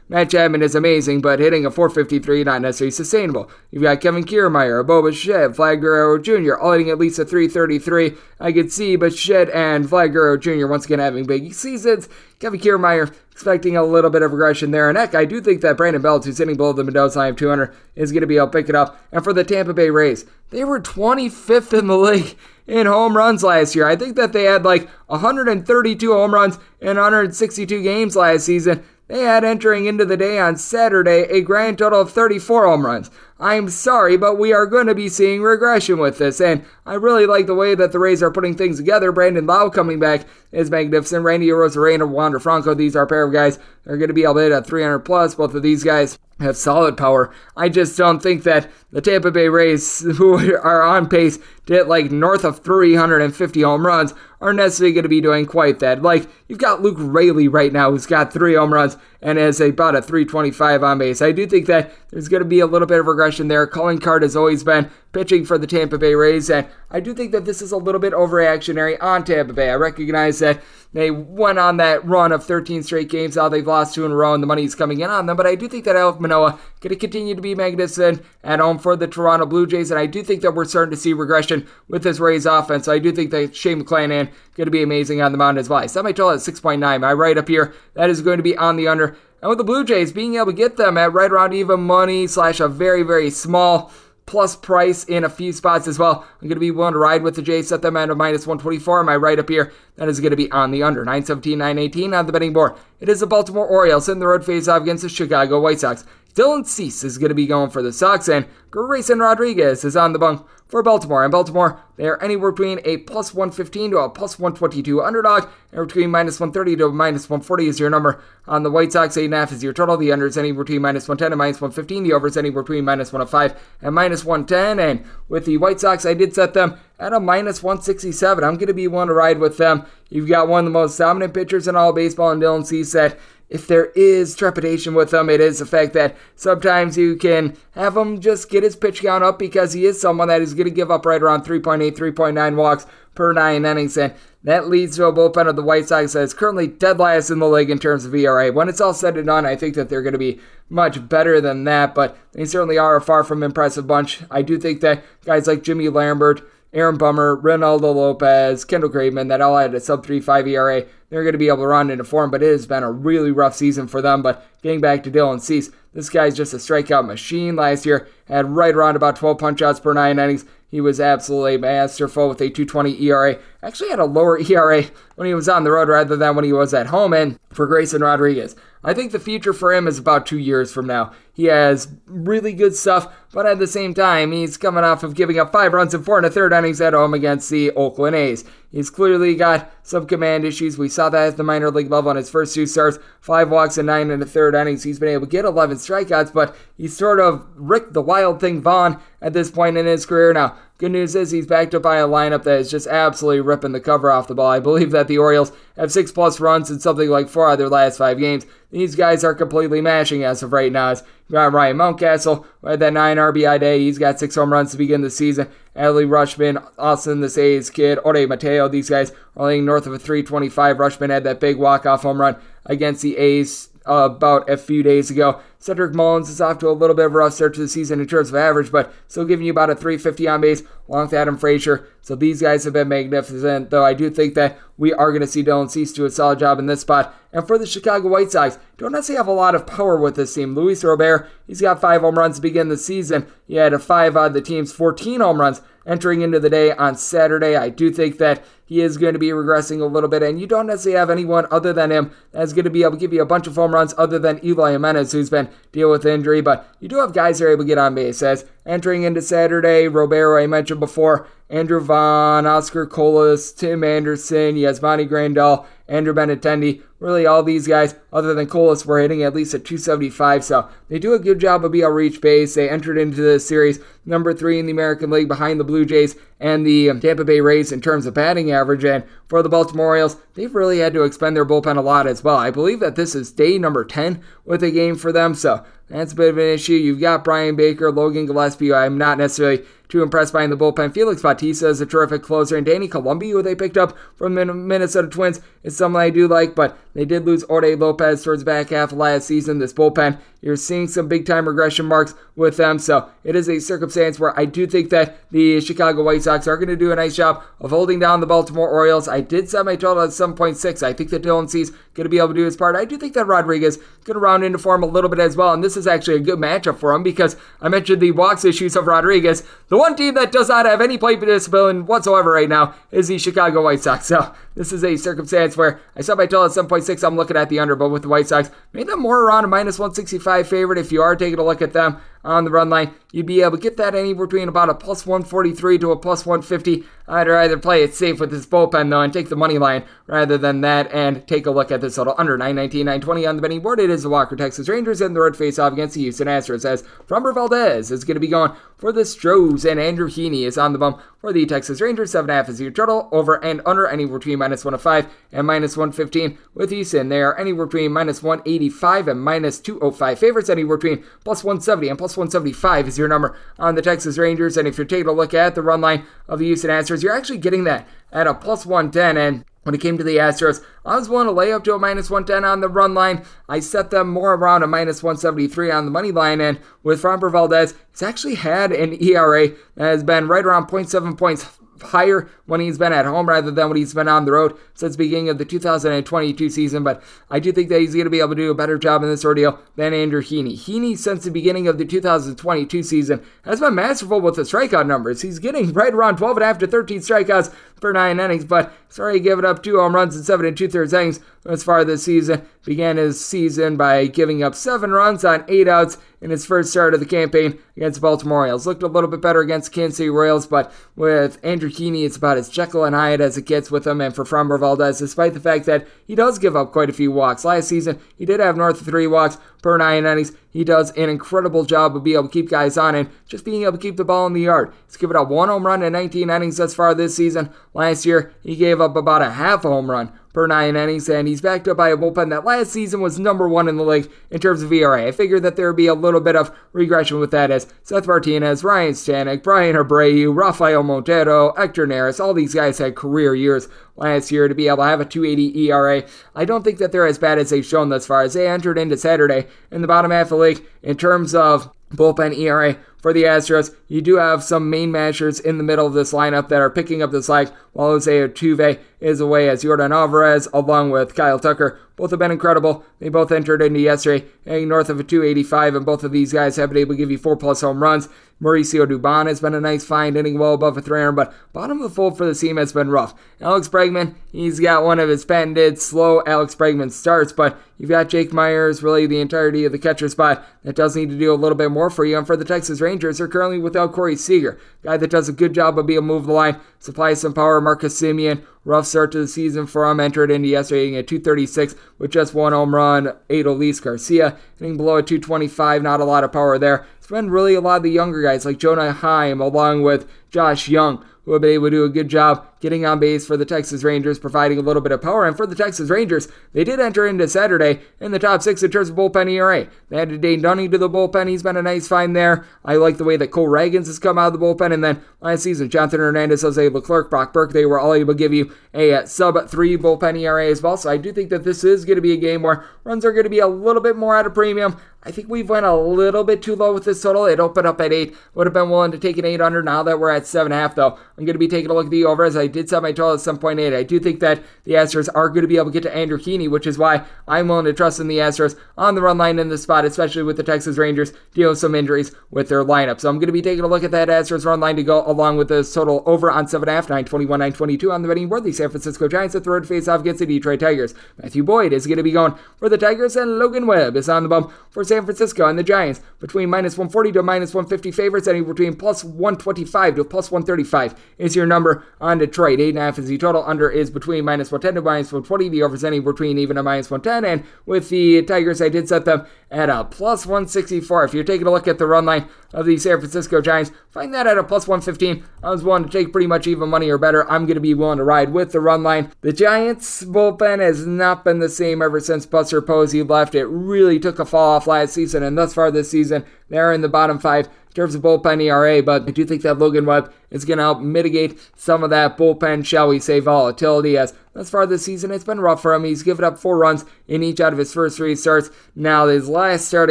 Matt Chapman is amazing, but hitting a 453 not necessarily sustainable. You've got Kevin Kiermaier, Bo Bichette, Vlad Guerrero Jr., all hitting at least a 333. I could see Bichette and Vlad Guerrero Jr. once again having big seasons. Kevin Kiermaier expecting a little bit of regression there. And heck, I do think that Brandon Belt, who's sitting below the Mendoza line of 200, is going to be able to pick it up. And for the Tampa Bay Rays, they were 25th in the <laughs> league in home runs last year. I think that they had like 132 home runs in 162 games last season. They had entering into the day on Saturday a grand total of 34 home runs. I'm sorry, but we are going to be seeing regression with this, and I really like the way that the Rays are putting things together. Brandon Lowe coming back is magnificent. Randy Arozarena, Wander Franco, these are a pair of guys that are going to be able to hit at 300 plus. Both of these guys have solid power. I just don't think that the Tampa Bay Rays, <laughs> who are on pace to hit like north of 350 home runs, are necessarily going to be doing quite that. Like, you've got Luke Raley right now, who's got three home runs and has about a 325 on base. I do think that there's going to be a little bit of regression there. Calling card has always been pitching for the Tampa Bay Rays, and I do think that this is a little bit overreactionary on Tampa Bay. I recognize that they went on that run of 13 straight games. Now they've lost two in a row, and the money's coming in on them. But I do think that Alek Manoah going to continue to be magnificent at home for the Toronto Blue Jays, and I do think that we're starting to see regression with this Rays offense. So I do think that Shane McClanahan going to be amazing on the mound as well. I set my total at 6.9. My right up here, that is going to be on the under. And with the Blue Jays being able to get them at right around even money slash a very, very small plus price in a few spots as well. I'm going to be willing to ride with the Jays, set them at a minus 124. My right up here, that is going to be on the under. 917, 918 on the betting board. It is the Baltimore Orioles in the road face off against the Chicago White Sox. Dylan Cease is going to be going for the Sox, and Grayson Rodriguez is on the bunk for Baltimore. And Baltimore, they are anywhere between a plus 115 to a plus 122 underdog, and between minus 130 to minus 140 is your number. On the White Sox, 8.5 is your total. The under is anywhere between minus 110 and minus 115. The over is anywhere between minus 105 and minus 110. And with the White Sox, I did set them at a minus 167. I'm going to be one to ride with them. You've got one of the most dominant pitchers in all baseball, and Dylan Cease that if there is trepidation with him, it is the fact that sometimes you can have him just get his pitch count up because he is someone that is going to give up right around 3.8, 3.9 walks per nine innings. And that leads to a bullpen of the White Sox that is currently dead last in the league in terms of ERA. When it's all said and done, I think that they're going to be much better than that, but they certainly are a far from impressive bunch. I do think that guys like Jimmy Lambert, Aaron Bummer, Reynaldo Lopez, Kendall Graveman, that all had a sub 3.5 ERA. They're going to be able to run into form, but it has been a really rough season for them. But getting back to Dylan Cease, this guy's just a strikeout machine last year. Had right around about 12 punchouts per nine innings. He was absolutely masterful with a 220 ERA. Actually had a lower <laughs> ERA when he was on the road rather than when he was at home. And for Grayson Rodriguez, I think the future for him is about two years from now. He has really good stuff, but at the same time, he's coming off of giving up five runs in four and a third innings at home against the Oakland A's. He's clearly got some command issues. We saw that at the minor league level on his first two starts. Five walks and nine and a third innings. He's been able to get 11 strikeouts, but he's sort of Rick the Wild Thing Vaughn at this point in his career. Now, good news is he's backed up by a lineup that is just absolutely ripping the cover off the ball. I believe that the Orioles have six plus runs in something like four of their last five games. These guys are completely mashing as of right now. As got Ryan Mountcastle had that nine RBI day. He's got six home runs to begin the season. Adley Rutschman, Austin the A's kid, Jorge Mateo. These guys are laying north of a 325. Rutschman had that big walk-off home run against the A's about a few days ago. Cedric Mullins is off to a little bit of a rough start to the season in terms of average, but still giving you about a 350 on base, along with Adam Frazier. So these guys have been magnificent, though I do think that we are going to see Dylan Cease do a solid job in this spot. And for the Chicago White Sox, don't necessarily have a lot of power with this team. Luis Robert, he's got five home runs to begin the season. He had a five out of the team's 14 home runs entering into the day on Saturday. I do think that he is going to be regressing a little bit, and you don't necessarily have anyone other than him that's going to be able to give you a bunch of home runs other than Eloy Jimenez, who's been dealing with injury. But you do have guys that are able to get on base. As entering into Saturday, Robero, I mentioned before, Andrew Vaughn, Oscar Colas, Tim Anderson, Yasmani Grandal, Andrew Benintendi. Really, all these guys, other than Colas, were hitting at least a 275. So they do a good job of to reach base. They entered into this series number three in the American League behind the Blue Jays and the um, Tampa Bay Rays in terms of batting average. And for the Baltimore Orioles, they've really had to expend their bullpen a lot as well. I believe that this is day number 10 with a game for them. So that's a bit of an issue. You've got Bryan Baker, Logan Gillaspie. I'm not necessarily too impressed by in the bullpen. Felix Bautista is a terrific closer, and Danny Coulombe, who they picked up from the Minnesota Twins, is someone I do like, but they did lose Jorge Lopez towards the back half last season. This bullpen, you're seeing some big time regression marks with them, so it is a circumstance where I do think that the Chicago White Sox are going to do a nice job of holding down the Baltimore Orioles. I did set my total at 7.6. I think that Dylan Cease going to be able to do his part. I do think that Rodriguez going to round into form a little bit as well, and this is actually a good matchup for him because I mentioned the walks issues of Rodriguez. The one team that does not have any plate discipline whatsoever right now is the Chicago White Sox. So this is a circumstance where I set my total at 7.6. I'm looking at the under, but with the White Sox, made them more around a minus 165 favorite. If you are taking a look at them on the run line, you'd be able to get that anywhere between about a plus 143 to a plus 150. I'd rather play it safe with this bullpen though and take the money line rather than that and take a look at this total under 919, 920 on the betting board. It is the Walker Texas Rangers and the Red face off against the Houston Astros as Framber Valdez is going to be going for the Stros and Andrew Heaney is on the bump for the Texas Rangers. 7.5 is your total. Over and under anywhere between minus 105 and minus 115 with Houston. They are anywhere between minus 185 and minus 205 favorites. Anywhere between plus 170 and plus 175 is your number on the Texas Rangers. And if you're taking a look at the run line of the Houston Astros, you're actually getting that at a plus 110. And when it came to the Astros, I was willing to lay up to a minus 110 on the run line. I set them more around a minus 173 on the money line. And with Framber Valdez, he's actually had an ERA that has been right around 0.7 points higher when he's been at home rather than when he's been on the road since the beginning of the 2022 season. But I do think that he's going to be able to do a better job in this ordeal than Andrew Heaney. Heaney, since the beginning of the 2022 season, has been masterful with the strikeout numbers. He's getting right around 12 and a half to 13 strikeouts per nine innings, but already given up two home runs in seven and two thirds innings as far this season. Began his season by giving up seven runs on eight outs in his first start of the campaign against the Baltimore Orioles. Looked a little bit better against Kansas City Royals, but with Andrew Heaney, it's about as Jekyll and Hyde as it gets with him. And for Framber Valdez, despite the fact that he does give up quite a few walks. Last season, he did have north of three walks per nine innings. He does an incredible job of being able to keep guys on and just being able to keep the ball in the yard. He's given up one home run in 19 innings thus far this season. Last year, he gave up about a half a home run per nine innings, and he's backed up by a bullpen that last season was number one in the league in terms of ERA. I figured that there would be a little bit of regression with that as Seth Martinez, Ryne Stanek, Bryan Abreu, Rafael Montero, Hector Neris, all these guys had career years last year to be able to have a 280 ERA. I don't think that they're as bad as they've shown thus far as they entered into Saturday in the bottom half of the league in terms of bullpen ERA for the Astros. You do have some main mashers in the middle of this lineup that are picking up the slack while Jose Altuve is away as Yordan Alvarez along with Kyle Tucker. Both have been incredible. They both entered into yesterday hitting north of a 285, and both of these guys have been able to give you four plus home runs. Mauricio Dubon has been a nice find, hitting well above a 300, but bottom of the fold for the team has been rough. Alex Bregman, he's got one of his patented slow Alex Bregman starts, but you've got Jake Meyers, really the entirety of the catcher spot that does need to do a little bit more for you. And for the Texas Rangers, they're currently without Corey Seager, guy that does a good job of being able to move the line, supply some power. Marcus Semien, rough start to the season for him, entered into yesterday at 236 with just one home run. Adolis Garcia hitting below a 225, not a lot of power there. It's been really a lot of the younger guys like Jonah Heim along with Josh Jung who have been able to do a good job getting on base for the Texas Rangers, providing a little bit of power. And for the Texas Rangers, they did enter into Saturday in the top six in terms of bullpen ERA. They added Dane Dunning to the bullpen. He's been a nice find there. I like the way that Cole Ragans has come out of the bullpen. And then last season, Jonathan Hernandez, Jose Leclerc, Brock Burke, they were all able to give you a uh, sub three bullpen ERA as well. So I do think that this is going to be a game where runs are going to be a little bit more at a premium. I think we've went a little bit too low with this total. It opened up at eight. Would have been willing to take an eight under. Now that we're at at 7.5, though. I'm going to be taking a look at the over as I did set my total at 7.8. I do think that the Astros are going to be able to get to Andrew Heaney, which is why I'm willing to trust in the Astros on the run line in this spot, especially with the Texas Rangers dealing with some injuries with their lineup. So I'm going to be taking a look at that Astros run line to go along with this total over on 7.5, 921, 922 on the betting board. The San Francisco Giants at the road face off against the Detroit Tigers. Matthew Boyd is going to be going for the Tigers, and Logan Webb is on the bump for San Francisco and the Giants between minus 140 to minus 150 favorites, and between plus 125 to plus 135 is your number on Detroit. 8.5 is the total. Under is between minus 110 to minus 120. The over is any between even a minus 110. And with the Tigers, I did set them at a plus 164. If you're taking a look at the run line of the San Francisco Giants, find that at a plus 115. I was willing to take pretty much even money or better. I'm going to be willing to ride with the run line. The Giants bullpen has not been the same ever since Buster Posey left. It really took a fall off last season, and thus far this season, they're in the bottom five in terms of bullpen ERA, but I do think that Logan Webb is going to help mitigate some of that bullpen, shall we say, volatility as Thus far this season, it's been rough for him. He's given up four runs in each out of his first three starts. Now, his last start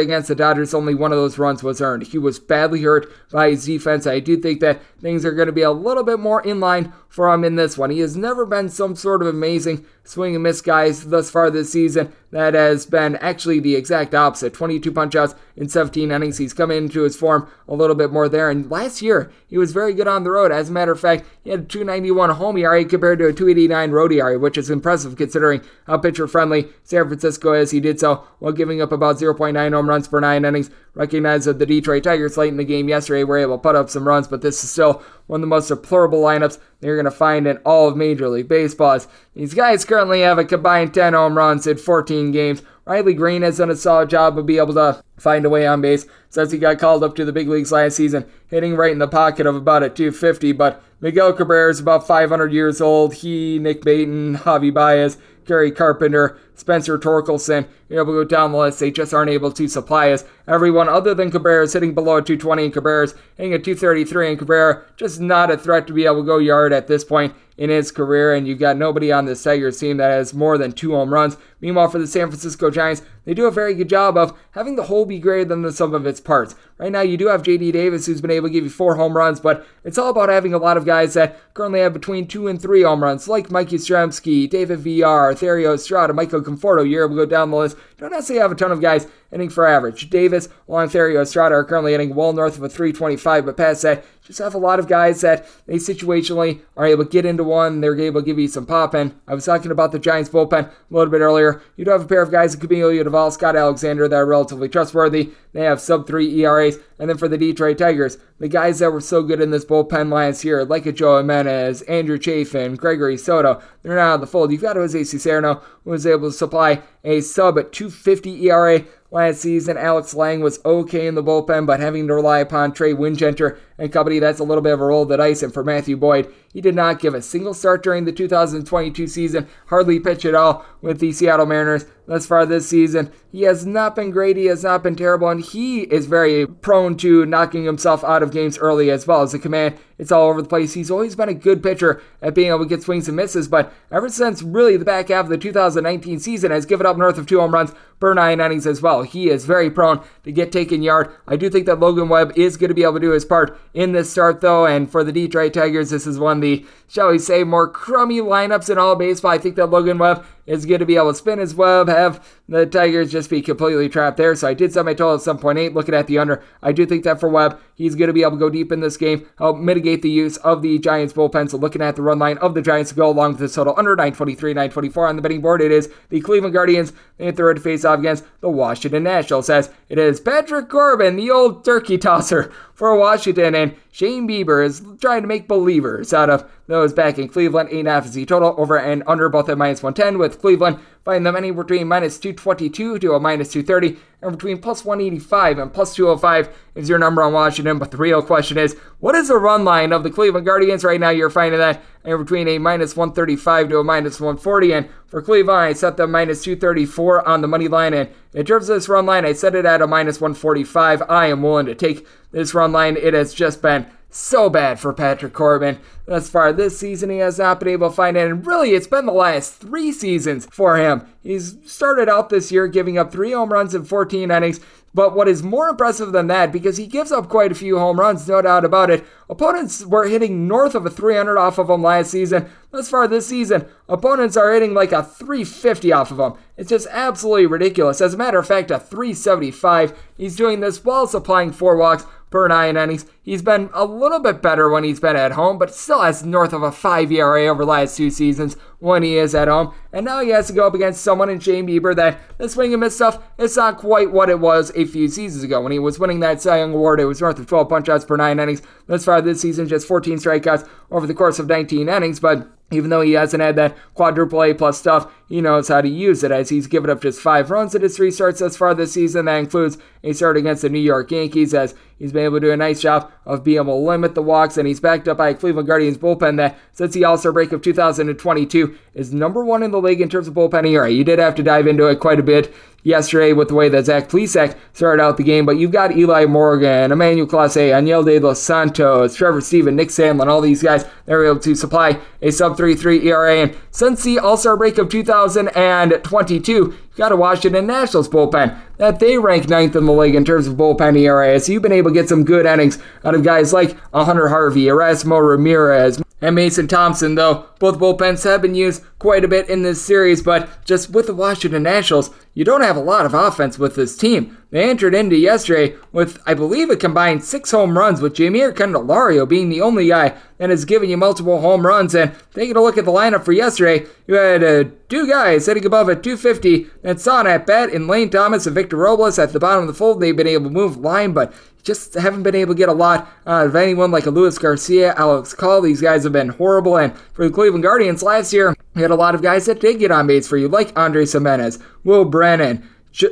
against the Dodgers, only one of those runs was earned. He was badly hurt by his defense. I do think that things are going to be a little bit more in line for him in this one. He has never been some sort of amazing swing and miss guys thus far this season. That has been actually the exact opposite. 22 punch outs in 17 innings. He's come into his form a little bit more there. And last year, he was very good on the road. As a matter of fact, he had a 291 home ERA compared to a 289 road ERA, which is impressive considering how pitcher friendly San Francisco is. He did so while giving up about 0.9 home runs per nine innings. Recognize that the Detroit Tigers late in the game yesterday were able to put up some runs, but this is still one of the most deplorable lineups that you're going to find in all of Major League Baseball. These guys currently have a combined 10 home runs in 14 games. Riley Greene has done a solid job of being able to find a way on base since he got called up to the big leagues last season, hitting right in the pocket of about a 250. But Miguel Cabrera is about 500 years old. He, Nick Maton, Javi Baez, Kerry Carpenter, Spencer Torkelson, you're able to go down the list. They just aren't able to supply us. Everyone other than Cabrera is hitting below 220, and Cabrera's hitting at 233, and Cabrera just not a threat to be able to go yard at this point in his career, and you've got nobody on this Tigers team that has more than two home runs. Meanwhile, for the San Francisco Giants, they do a very good job of having the whole be greater than the sum of its parts. Right now, you do have J.D. Davis, who's been able to give you four home runs, but it's all about having a lot of guys that currently have between two and three home runs, like Mikey Yastrzemski, David Villar, Thairo Estrada, Michael Conforto. You're able to go down the list. Don't necessarily have a ton of guys hitting for average. Davis, along Thairo Estrada, are currently hitting well north of a 325, but past that, just have a lot of guys that they situationally are able to get into one. They're able to give you some pop. I was talking about the Giants bullpen a little bit earlier. You do have a pair of guys Camilo Doval, Scott Alexander that are relatively trustworthy. They have sub three ERAs. And then for the Detroit Tigers, the guys that were so good in this bullpen last year, like a Joe Jimenez, Andrew Chafin, Gregory Soto, they're not out of the fold. You've got Jose Cisnero, who was able to supply a sub at 250 ERA last season. Alex Lange was okay in the bullpen, but having to rely upon Trey Wingenter and company, that's a little bit of a roll of the dice. And for Matthew Boyd, he did not give a single start during the 2022 season, hardly pitch at all with the Seattle Mariners thus far this season. He has not been great, he has not been terrible, and he is very prone to knocking himself out of games early as well. As the command, it's all over the place. He's always been a good pitcher at being able to get swings and misses, but ever since really the back half of the 2019 season has given up north of two home runs per nine innings as well. He is very prone to get taken yard. I do think that Logan Webb is going to be able to do his part in this start, though, and for the Detroit Tigers, this is one of the, shall we say, more crummy lineups in all baseball. I think that Logan Webb is going to be able to spin his web, have the Tigers just be completely trapped there. So I did set my total at 7.8. Looking at the under, I do think that for Webb, he's going to be able to go deep in this game, help mitigate the use of the Giants bullpen. So looking at the run line of the Giants to go along with this total under 923, 924 on the betting board, it is the Cleveland Guardians in third face off against the Washington Nationals. As it is Patrick Corbin, the old turkey tosser for Washington, and Shane Bieber is trying to make believers out of those back in Cleveland. 8.5 is the total over and under both at minus 110 with Cleveland. Find them anywhere between minus 222 to a minus 230 and between plus 185 and plus 205 is your number on Washington. But the real question is, what is the run line of the Cleveland Guardians right now? You're finding that in between a minus 135 to a minus 140. And for Cleveland, I set the minus 234 on the money line. And in terms of this run line, I set it at a minus 145. I am willing to take this run line. It has just been so bad for Patrick Corbin. Thus far this season, he has not been able to find it, and really, it's been the last three seasons for him. He's started out this year giving up three home runs in 14 innings, but what is more impressive than that, because he gives up quite a few home runs, no doubt about it, opponents were hitting north of a 300 off of him last season. Thus far this season, opponents are hitting like a 350 off of him. It's just absolutely ridiculous. As a matter of fact, a 375. He's doing this while supplying four walks innings. He's been a little bit better when he's been at home, but still has north of a 5 ERA over the last two seasons when he is at home. And now he has to go up against someone in Shane Bieber that the swing and miss stuff is not quite what it was a few seasons ago. When he was winning that Cy Young Award, it was north of 12 punch-outs per nine innings. Thus far this season, just 14 strikeouts over the course of 19 innings, but even though he hasn't had that quadruple A plus stuff, he knows how to use it as he's given up just five runs in his three starts thus far this season. That includes a start against the New York Yankees as he's been able to do a nice job of being able to limit the walks, and he's backed up by a Cleveland Guardians bullpen that, since the All Star break of 2022, is number one in the league in terms of bullpen ERA. You did have to dive into it quite a bit yesterday with the way that Zach Plesac started out the game, but you've got Eli Morgan, Emmanuel Clase, Enyel De Los Santos, Trevor Stephan, Nick Sandlin, all these guys, they're able to supply a sub 3-3 ERA. And since the All-Star break of 2022, you've got a Washington Nationals bullpen that they rank ninth in the league in terms of bullpen ERA. So you've been able to get some good innings out of guys like Hunter Harvey, Erasmo Ramirez, and Mason Thompson, though both bullpens have been used quite a bit in this series, but just with the Washington Nationals, you don't have a lot of offense with this team. They entered into yesterday with, I believe, a combined six home runs, with Jeimer Candelario being the only guy that has given you multiple home runs. And taking a look at the lineup for yesterday, you had uh, two guys hitting above a 250 that saw an at bat in Lane Thomas and Victor Robles at the bottom of the fold. They've been able to move line, but just haven't been able to get a lot out of anyone like a Luis Garcia, Alex Call. These guys have been horrible. And for the Cleveland Guardians last year, you had a lot of guys that did get on base for you, like Andres Gimenez, Will Brennan,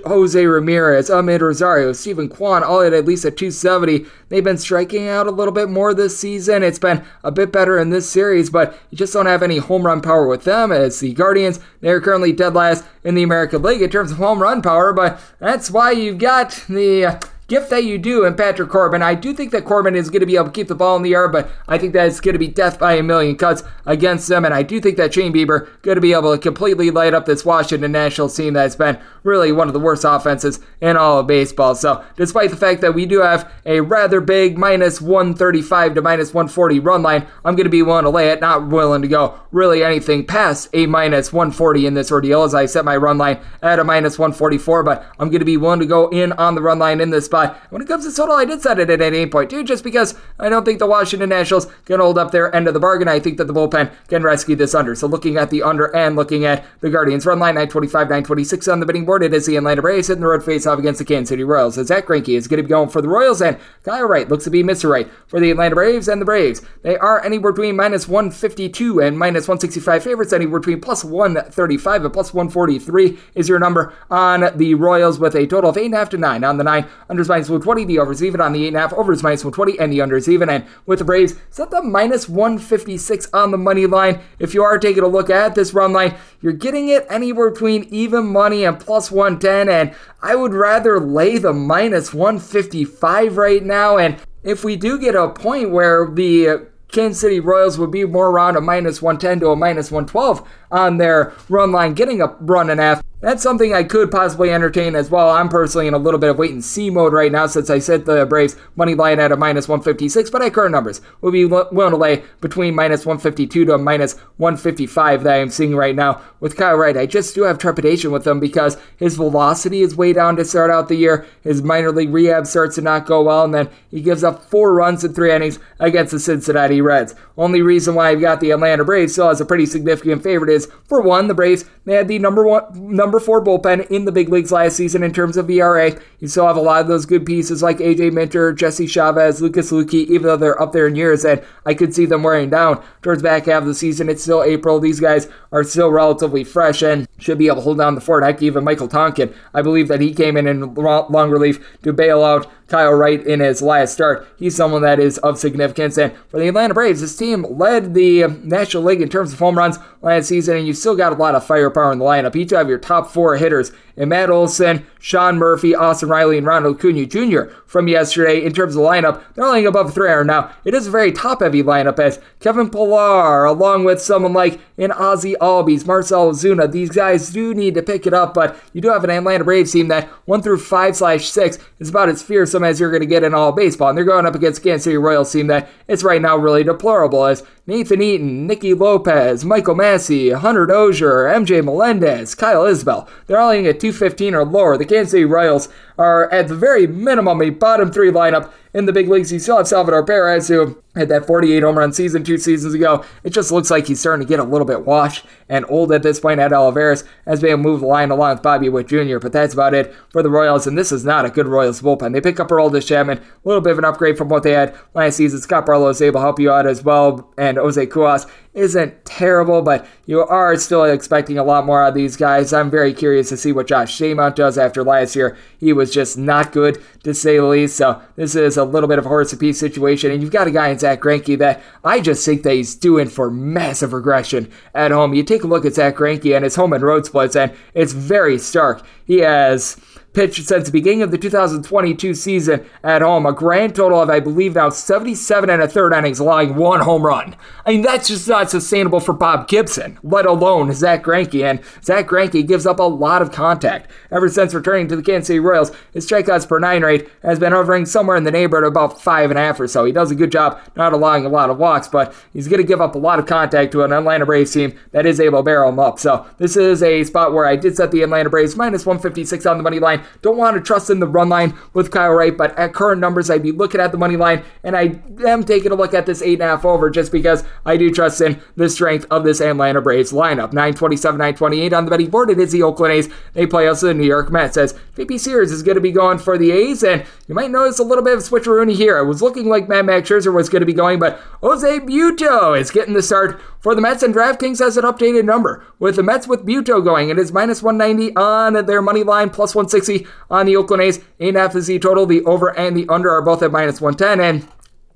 Jose Ramirez, Amed Rosario, Steven Kwan, all at at least at 270. They've been striking out a little bit more this season. It's been a bit better in this series, but you just don't have any home run power with them. As the Guardians, they're currently dead last in the American League in terms of home run power, but that's why you've got the gift that you do in Patrick Corbin. I do think that Corbin is going to be able to keep the ball in the air, but I think that it's going to be death by a million cuts against them. And I do think that Shane Bieber going to be able to completely light up this Washington Nationals team that's been really one of the worst offenses in all of baseball. So, despite the fact that we do have a rather big minus 135 to minus 140 run line, I'm going to be willing to lay it, not willing to go really anything past a minus 140 in this ordeal as I set my run line at a minus 144. But I'm going to be willing to go in on the run line in this spot When it comes to total, I did set it at 8.2 just because I don't think the Washington Nationals can hold up their end of the bargain. I think that the bullpen can rescue this under. So looking at the under and looking at the Guardians run line, 925, 926 on the bidding board, it is the Atlanta Braves hitting the road face off against the Kansas City Royals. As Zack Greinke is going to be going for the Royals and Kyle Wright looks to be Mr. Wright for the Atlanta Braves and the Braves. They are anywhere between minus 152 and minus 165 favorites, anywhere between plus 135 and plus 143 is your number on the Royals with a total of 8.5 to 9 on the 9. Unders minus 120, the overs even on the 8.5, overs minus 120, and the unders even. And with the Braves, set the minus 156 on the money line. If you are taking a look at this run line, you're getting it anywhere between even money and plus 110, and I would rather lay the minus 155 right now. And if we do get a point where the Kansas City Royals would be more around a minus 110 to a minus 112 on their run line, getting a run and a half. That's something I could possibly entertain as well. I'm personally in a little bit of wait and see mode right now since I set the Braves money line at a minus 156, but at current numbers, we'll be willing to lay between minus 152 to a minus 155 that I'm seeing right now with Kyle Wright. I just do have trepidation with him because his velocity is way down to start out the year. His minor league rehab starts to not go well, and then he gives up four runs in three innings against the Cincinnati Reds. Only reason why I've got the Atlanta Braves still as a pretty significant favorite is, for one, the Braves they had the number one number four bullpen in the big leagues last season in terms of ERA. You still have a lot of those good pieces like AJ Minter, Jesse Chavez, Lucas Luetge, even though they're up there in years, and I could see them wearing down towards back half of the season. It's still April. These guys are still relatively fresh and should be able to hold down the fort. Heck, even Michael Tonkin, I believe that he came in in long relief to bail out Kyle Wright in his last start. He's someone that is of significance. And for the Atlanta Braves, this team led the National League in terms of home runs last season, and you've still got a lot of firepower in the lineup. Each have your top four hitters and Matt Olson, Sean Murphy, Austin Riley, and Ronald Acuna Jr. from yesterday in terms of the lineup. They're only above 300 now. It is a very top heavy lineup as Kevin Pillar, along with someone like an Ozzie Albies, Marcel Ozuna. These guys do need to pick it up, but you do have an Atlanta Braves team that 1 through 5 slash 6 is about as fearsome as you're going to get in all baseball. And they're going up against Kansas City Royals team that it's right now really deplorable as Nathan Eaton, Nicky Lopez, Michael Massey, Hunter Dozier, MJ Melendez, Kyle Isbel. They're all hitting at 215 or lower. The Kansas City Royals are at the very minimum a bottom three lineup in the big leagues. You still have Salvador Perez, who had that 48 home run season two seasons ago. It just looks like he's starting to get a little bit washed and old at this point. Ed Olivares able to move the line along with Bobby Witt Jr., but that's about it for the Royals. And this is not a good Royals bullpen. They pick up Aroldis Chapman, a little bit of an upgrade from what they had last season. Scott Barlow is able to help you out as well, and Jose Cuas isn't terrible, but you are still expecting a lot more out of these guys. I'm very curious to see what Josh Staumont does after last year. He was just not good, to say the least. So this is a little bit of a horse apiece situation. And you've got a guy in Zack Greinke that I just think that he's doing for massive regression at home. You take a look at Zack Greinke and his home and road splits, and it's very stark. He has pitched since the beginning of the 2022 season at home. A grand total of, I believe, now 77 and a third innings, allowing one home run. I mean, that's just not sustainable for Bob Gibson, let alone Zack Greinke. And Zack Greinke gives up a lot of contact. Ever since returning to the Kansas City Royals, his strikeouts per nine rate has been hovering somewhere in the neighborhood of about five and a half or so. He does a good job not allowing a lot of walks, but he's going to give up a lot of contact to an Atlanta Braves team that is able to barrel him up. So this is a spot where I did set the Atlanta Braves minus 156 on the money line. Don't want to trust in the run line with Kyle Wright, but at current numbers, I'd be looking at the money line, and I am taking a look at this 8.5 over just because I do trust in the strength of this Atlanta Braves lineup. 927, 928 on the betting board. It is the Oakland A's. They play also the New York Mets. As JP Sears is going to be going for the A's, and you might notice a little bit of switcheroony here. It was looking like Matt Max Scherzer was going to be going, but Jose Butto is getting the start for the Mets, and DraftKings has an updated number. With the Mets with Butto going, it is minus 190 on their money line, plus 160 on the Oakland A's. 8.5 is the total. The over and the under are both at minus 110. And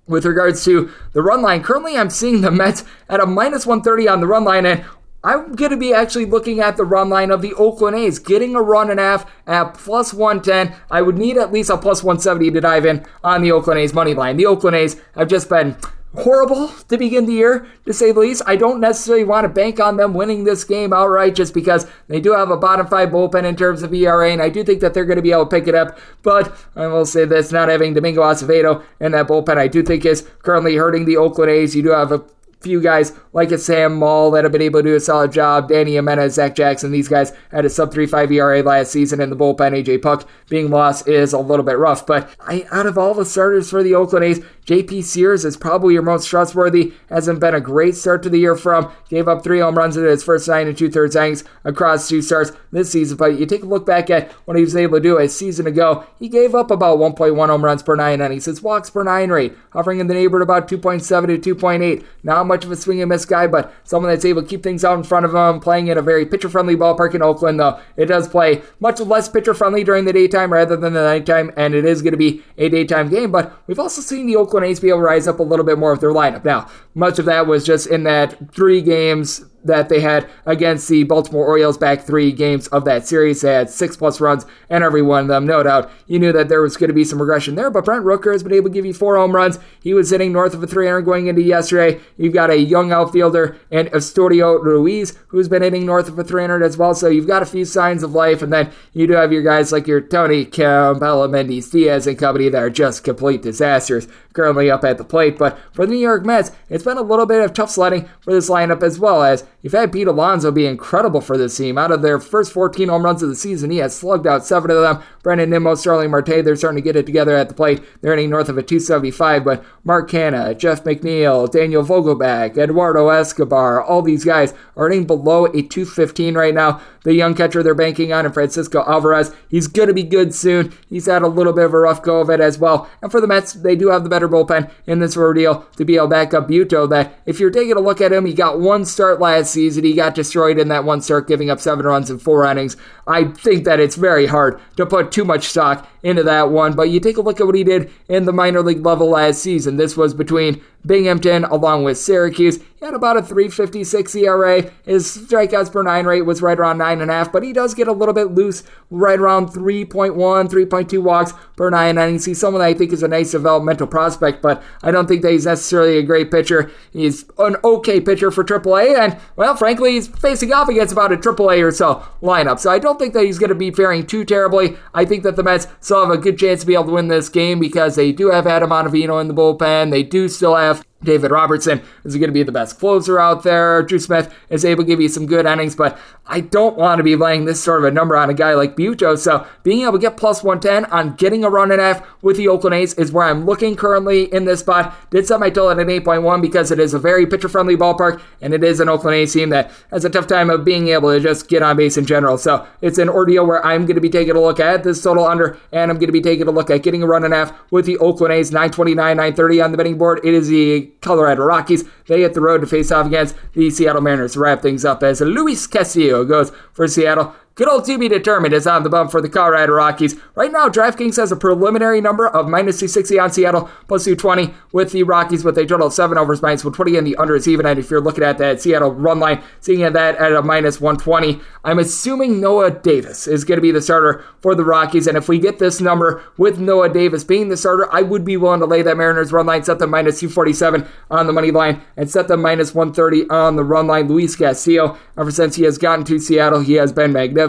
with regards to the run line, currently I'm seeing the Mets at a minus 130 on the run line. And I'm going to be actually looking at the run line of the Oakland A's, getting a run and a half at plus 110. I would need at least a plus 170 to dive in on the Oakland A's money line. The Oakland A's have just been horrible to begin the year, to say the least. I don't necessarily want to bank on them winning this game outright just because they do have a bottom five bullpen in terms of ERA, and I do think that they're going to be able to pick it up. But I will say this not having Domingo Acevedo in that bullpen, I do think is currently hurting the Oakland A's. You do have a few guys like a Sam Moll that have been able to do a solid job. Dany Jimenez, Zach Jackson, these guys had a sub 3.5 ERA last season in the bullpen. AJ Puk being lost is a little bit rough. But I, out of all the starters for the Oakland A's, JP Sears is probably your most trustworthy. Hasn't been a great start to the year from. Gave up three home runs in his first nine and two thirds innings across two starts this season. But you take a look back at what he was able to do a season ago. He gave up about 1.1 home runs per nine innings. His walks per nine rate hovering in the neighborhood about 2.7 to 2.8. Not much of a swing and miss guy, but someone that's able to keep things out in front of him. Playing in a very pitcher friendly ballpark in Oakland, though it does play much less pitcher friendly during the daytime rather than the nighttime, and it is going to be a daytime game. But we've also seen the Oakland A's be able to rise up a little bit more with their lineup. Now, much of that was just in that three games that they had against the Baltimore Orioles back three games of that series. They had six plus runs and every one of them, no doubt. You knew that there was going to be some regression there, but Brent Rooker has been able to give you four home runs. He was hitting north of a 300 going into yesterday. You've got a young outfielder and Esteury Ruiz who's been hitting north of a 300 as well. So you've got a few signs of life, and then you do have your guys like your Tony Campbell, Mendes Diaz, and company that are just complete disasters currently up at the plate. But for the New York Mets, it's been a little bit of tough sledding for this lineup as well as you've had Pete Alonso be incredible for this team. Out of their first 14 home runs of the season, he has slugged out seven of them. Brandon Nimmo, Starling Marte, they're starting to get it together at the plate. They're hitting north of a 275, but Mark Canha, Jeff McNeil, Daniel Vogelbach, Eduardo Escobar, all these guys are hitting below a 215 right now. The young catcher they're banking on, and Francisco Alvarez, he's going to be good soon. He's had a little bit of a rough go of it as well. And for the Mets, they do have the better bullpen in this ordeal to be able to back up Butto. That if you're taking a look at him, he got one start last season. He got destroyed in that one start, giving up seven runs in four innings. I think that it's very hard to put too much stock into that one. But you take a look at what he did in the minor league level last season. This was between Binghamton along with Syracuse. He had about a 356 ERA. His strikeouts per nine rate was right around 9.5, but he does get a little bit loose, right around 3.1, 3.2 walks per nine innings. He's someone that I think is a nice developmental prospect, but I don't think that he's necessarily a great pitcher. He's an okay pitcher for AAA, and, well, frankly, he's facing off against about a AAA or so lineup. So I don't think that he's going to be faring too terribly. I think that the Mets still have a good chance to be able to win this game because they do have Adam Ottavino in the bullpen. They do still have David Robertson is going to be the best closer out there. Drew Smith is able to give you some good innings, but I don't want to be laying this sort of a number on a guy like Butto. So being able to get plus 110 on getting a run and a half with the Oakland A's is where I'm looking currently in this spot. Did set my total at an 8.1 because it is a very pitcher friendly ballpark and it is an Oakland A's team that has a tough time of being able to just get on base in general. So it's an ordeal where I'm going to be taking a look at this total under and I'm going to be taking a look at getting a run and a half with the Oakland A's 929, 930 on the betting board. It is the Colorado Rockies. They hit the road to face off against the Seattle Mariners to wrap things up as Luis Castillo goes for Seattle. Good old to determined is on the bump for the Colorado Rockies. Right now, DraftKings has a preliminary number of minus 260 on Seattle, plus 220 with the Rockies with a total of 7 overs, minus 120, and the under is even. And if you're looking at that Seattle run line, seeing that at a minus 120, I'm assuming Noah Davis is going to be the starter for the Rockies. And if we get this number with Noah Davis being the starter, I would be willing to lay that Mariners run line, set the minus 247 on the money line, and set the minus 130 on the run line. Luis Castillo, ever since he has gotten to Seattle, he has been magnificent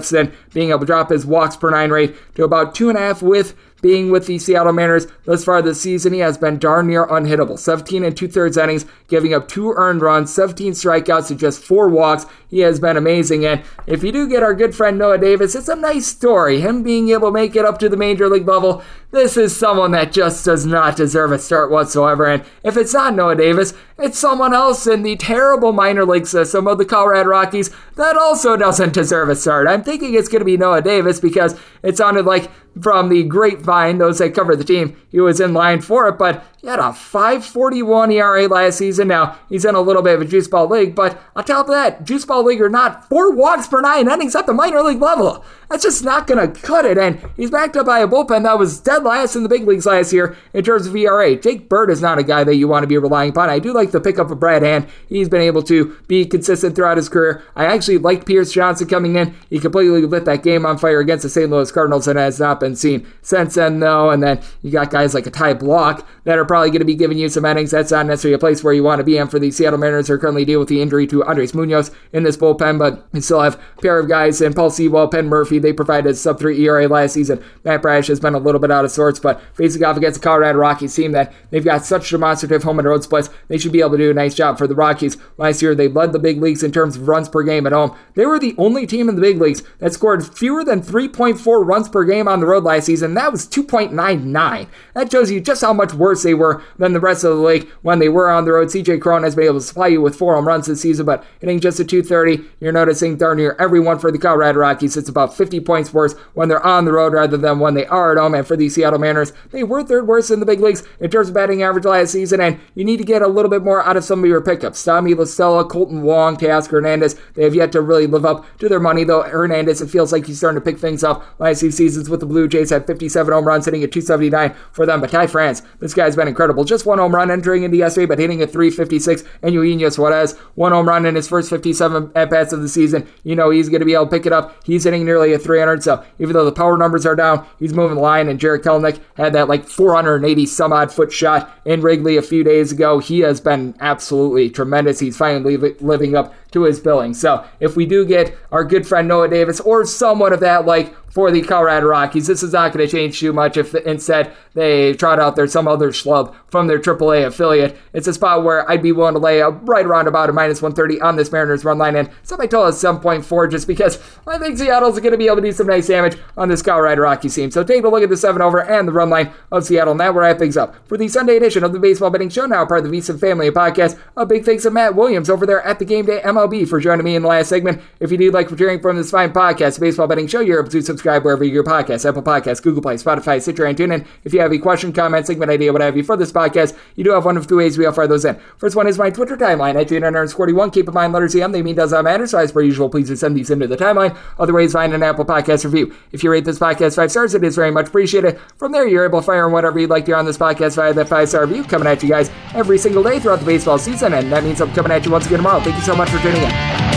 being able to drop his walks per nine rate to about two and a half with being with the Seattle Mariners thus far this season, he has been darn near unhittable. 17 and two thirds innings, giving up two earned runs, 17 strikeouts to just four walks. He has been amazing. And if you do get our good friend Noah Davis, it's a nice story. Him being able to make it up to the major league level, this is someone that just does not deserve a start whatsoever. And if it's not Noah Davis, it's someone else in the terrible minor league system of the Colorado Rockies that also doesn't deserve a start. I'm thinking it's going to be Noah Davis because it sounded like from the grapevine, those that cover the team, he was in line for it, but he had a 541 ERA last season. Now, he's in a little bit of a juice ball league, but on top of that, juice ball league or not, four walks per nine innings at the minor league level. That's just not going to cut it. And he's backed up by a bullpen that was dead last in the big leagues last year in terms of ERA. Jake Bird is not a guy that you want to be relying upon. I do like the pickup of Brad Hand. He's been able to be consistent throughout his career. I actually liked Pierce Johnson coming in. He completely lit that game on fire against the St. Louis Cardinals and has not been seen since then, though. And then you got guys like a Ty Blach that are probably going to be giving you some innings. That's not necessarily a place where you want to be in for the Seattle Mariners. Are currently dealing with the injury to Andres Munoz in this bullpen, but you still have a pair of guys in Paul Sewald, Penn Murfee. They provided sub three ERA last season. Matt Brash has been a little bit out of sorts, but facing off against the Colorado Rockies team that they've got such demonstrative home and road splits, they should be able to do a nice job for the Rockies. Last year, they led the big leagues in terms of runs per game at home. They were the only team in the big leagues that scored fewer than 3.4 runs per game on the road last season. That was 2.99. That shows you just how much worse they were than the rest of the league when they were on the road. CJ Cron has been able to supply you with four home runs this season, but hitting just a 230, you're noticing darn near everyone for the Colorado Rockies. It's about 50 points worse when they're on the road rather than when they are at home. And for the Seattle Mariners, they were third worst in the big leagues in terms of batting average last season, and you need to get a little bit more out of some of your pickups. Tommy La Stella, Kolten Wong, Teoscar Hernandez, they have yet to really live up to their money, though. Hernandez, it feels like he's starting to pick things up. Last two seasons with the Blue Jays had 57 home runs, hitting at 279 for them. But Ty France, this guy's been incredible. Just one home run entering into yesterday, but hitting a 356. And Eugenio Suarez, one home run in his first 57 at bats of the season. You know he's going to be able to pick it up. He's hitting nearly a 300. So even though the power numbers are down, he's moving the line. And Jarred Kelenic had that like 480 some odd foot shot in Wrigley a few days ago. He has been absolutely tremendous. He's finally living up to his billing. So if we do get our good friend Noah Davis or someone of that like for the Colorado Rockies. This is not going to change too much if instead they trot out there some other schlub from their AAA affiliate. It's a spot where I'd be willing to lay a right around about a minus 130 on this Mariners run line. And some I told us 7.4 just because I think Seattle's going to be able to do some nice damage on this Colorado Rockies team. So take a look at the 7 over and the run line of Seattle. And that will wrap things up for the Sunday edition of the Baseball Betting Show. Now part of the VSiN Family Podcast. A big thanks to Matt Williams over there at the Game Day MLB MLB for joining me in the last segment. If you do like what hearing from this fine podcast, Baseball Betting Show, you're able to subscribe wherever your podcasts, Apple Podcasts, Google Play, Spotify, Stitcher, and TuneIn. If you have a question, comment, segment idea, what have you for this podcast, you do have one of two ways we fire those in. First one is my Twitter timeline at JN41. Keep in mind, letters EM, they mean does not matter, so as per usual, please send these into the timeline. Other ways, find an Apple Podcast review. If you rate this podcast five stars, it is very much appreciated. From there, you're able to fire in whatever you'd like to on this podcast via that five star review coming at you guys every single day throughout the baseball season, and that means I'm coming at you once again tomorrow. Thank you so much for tuning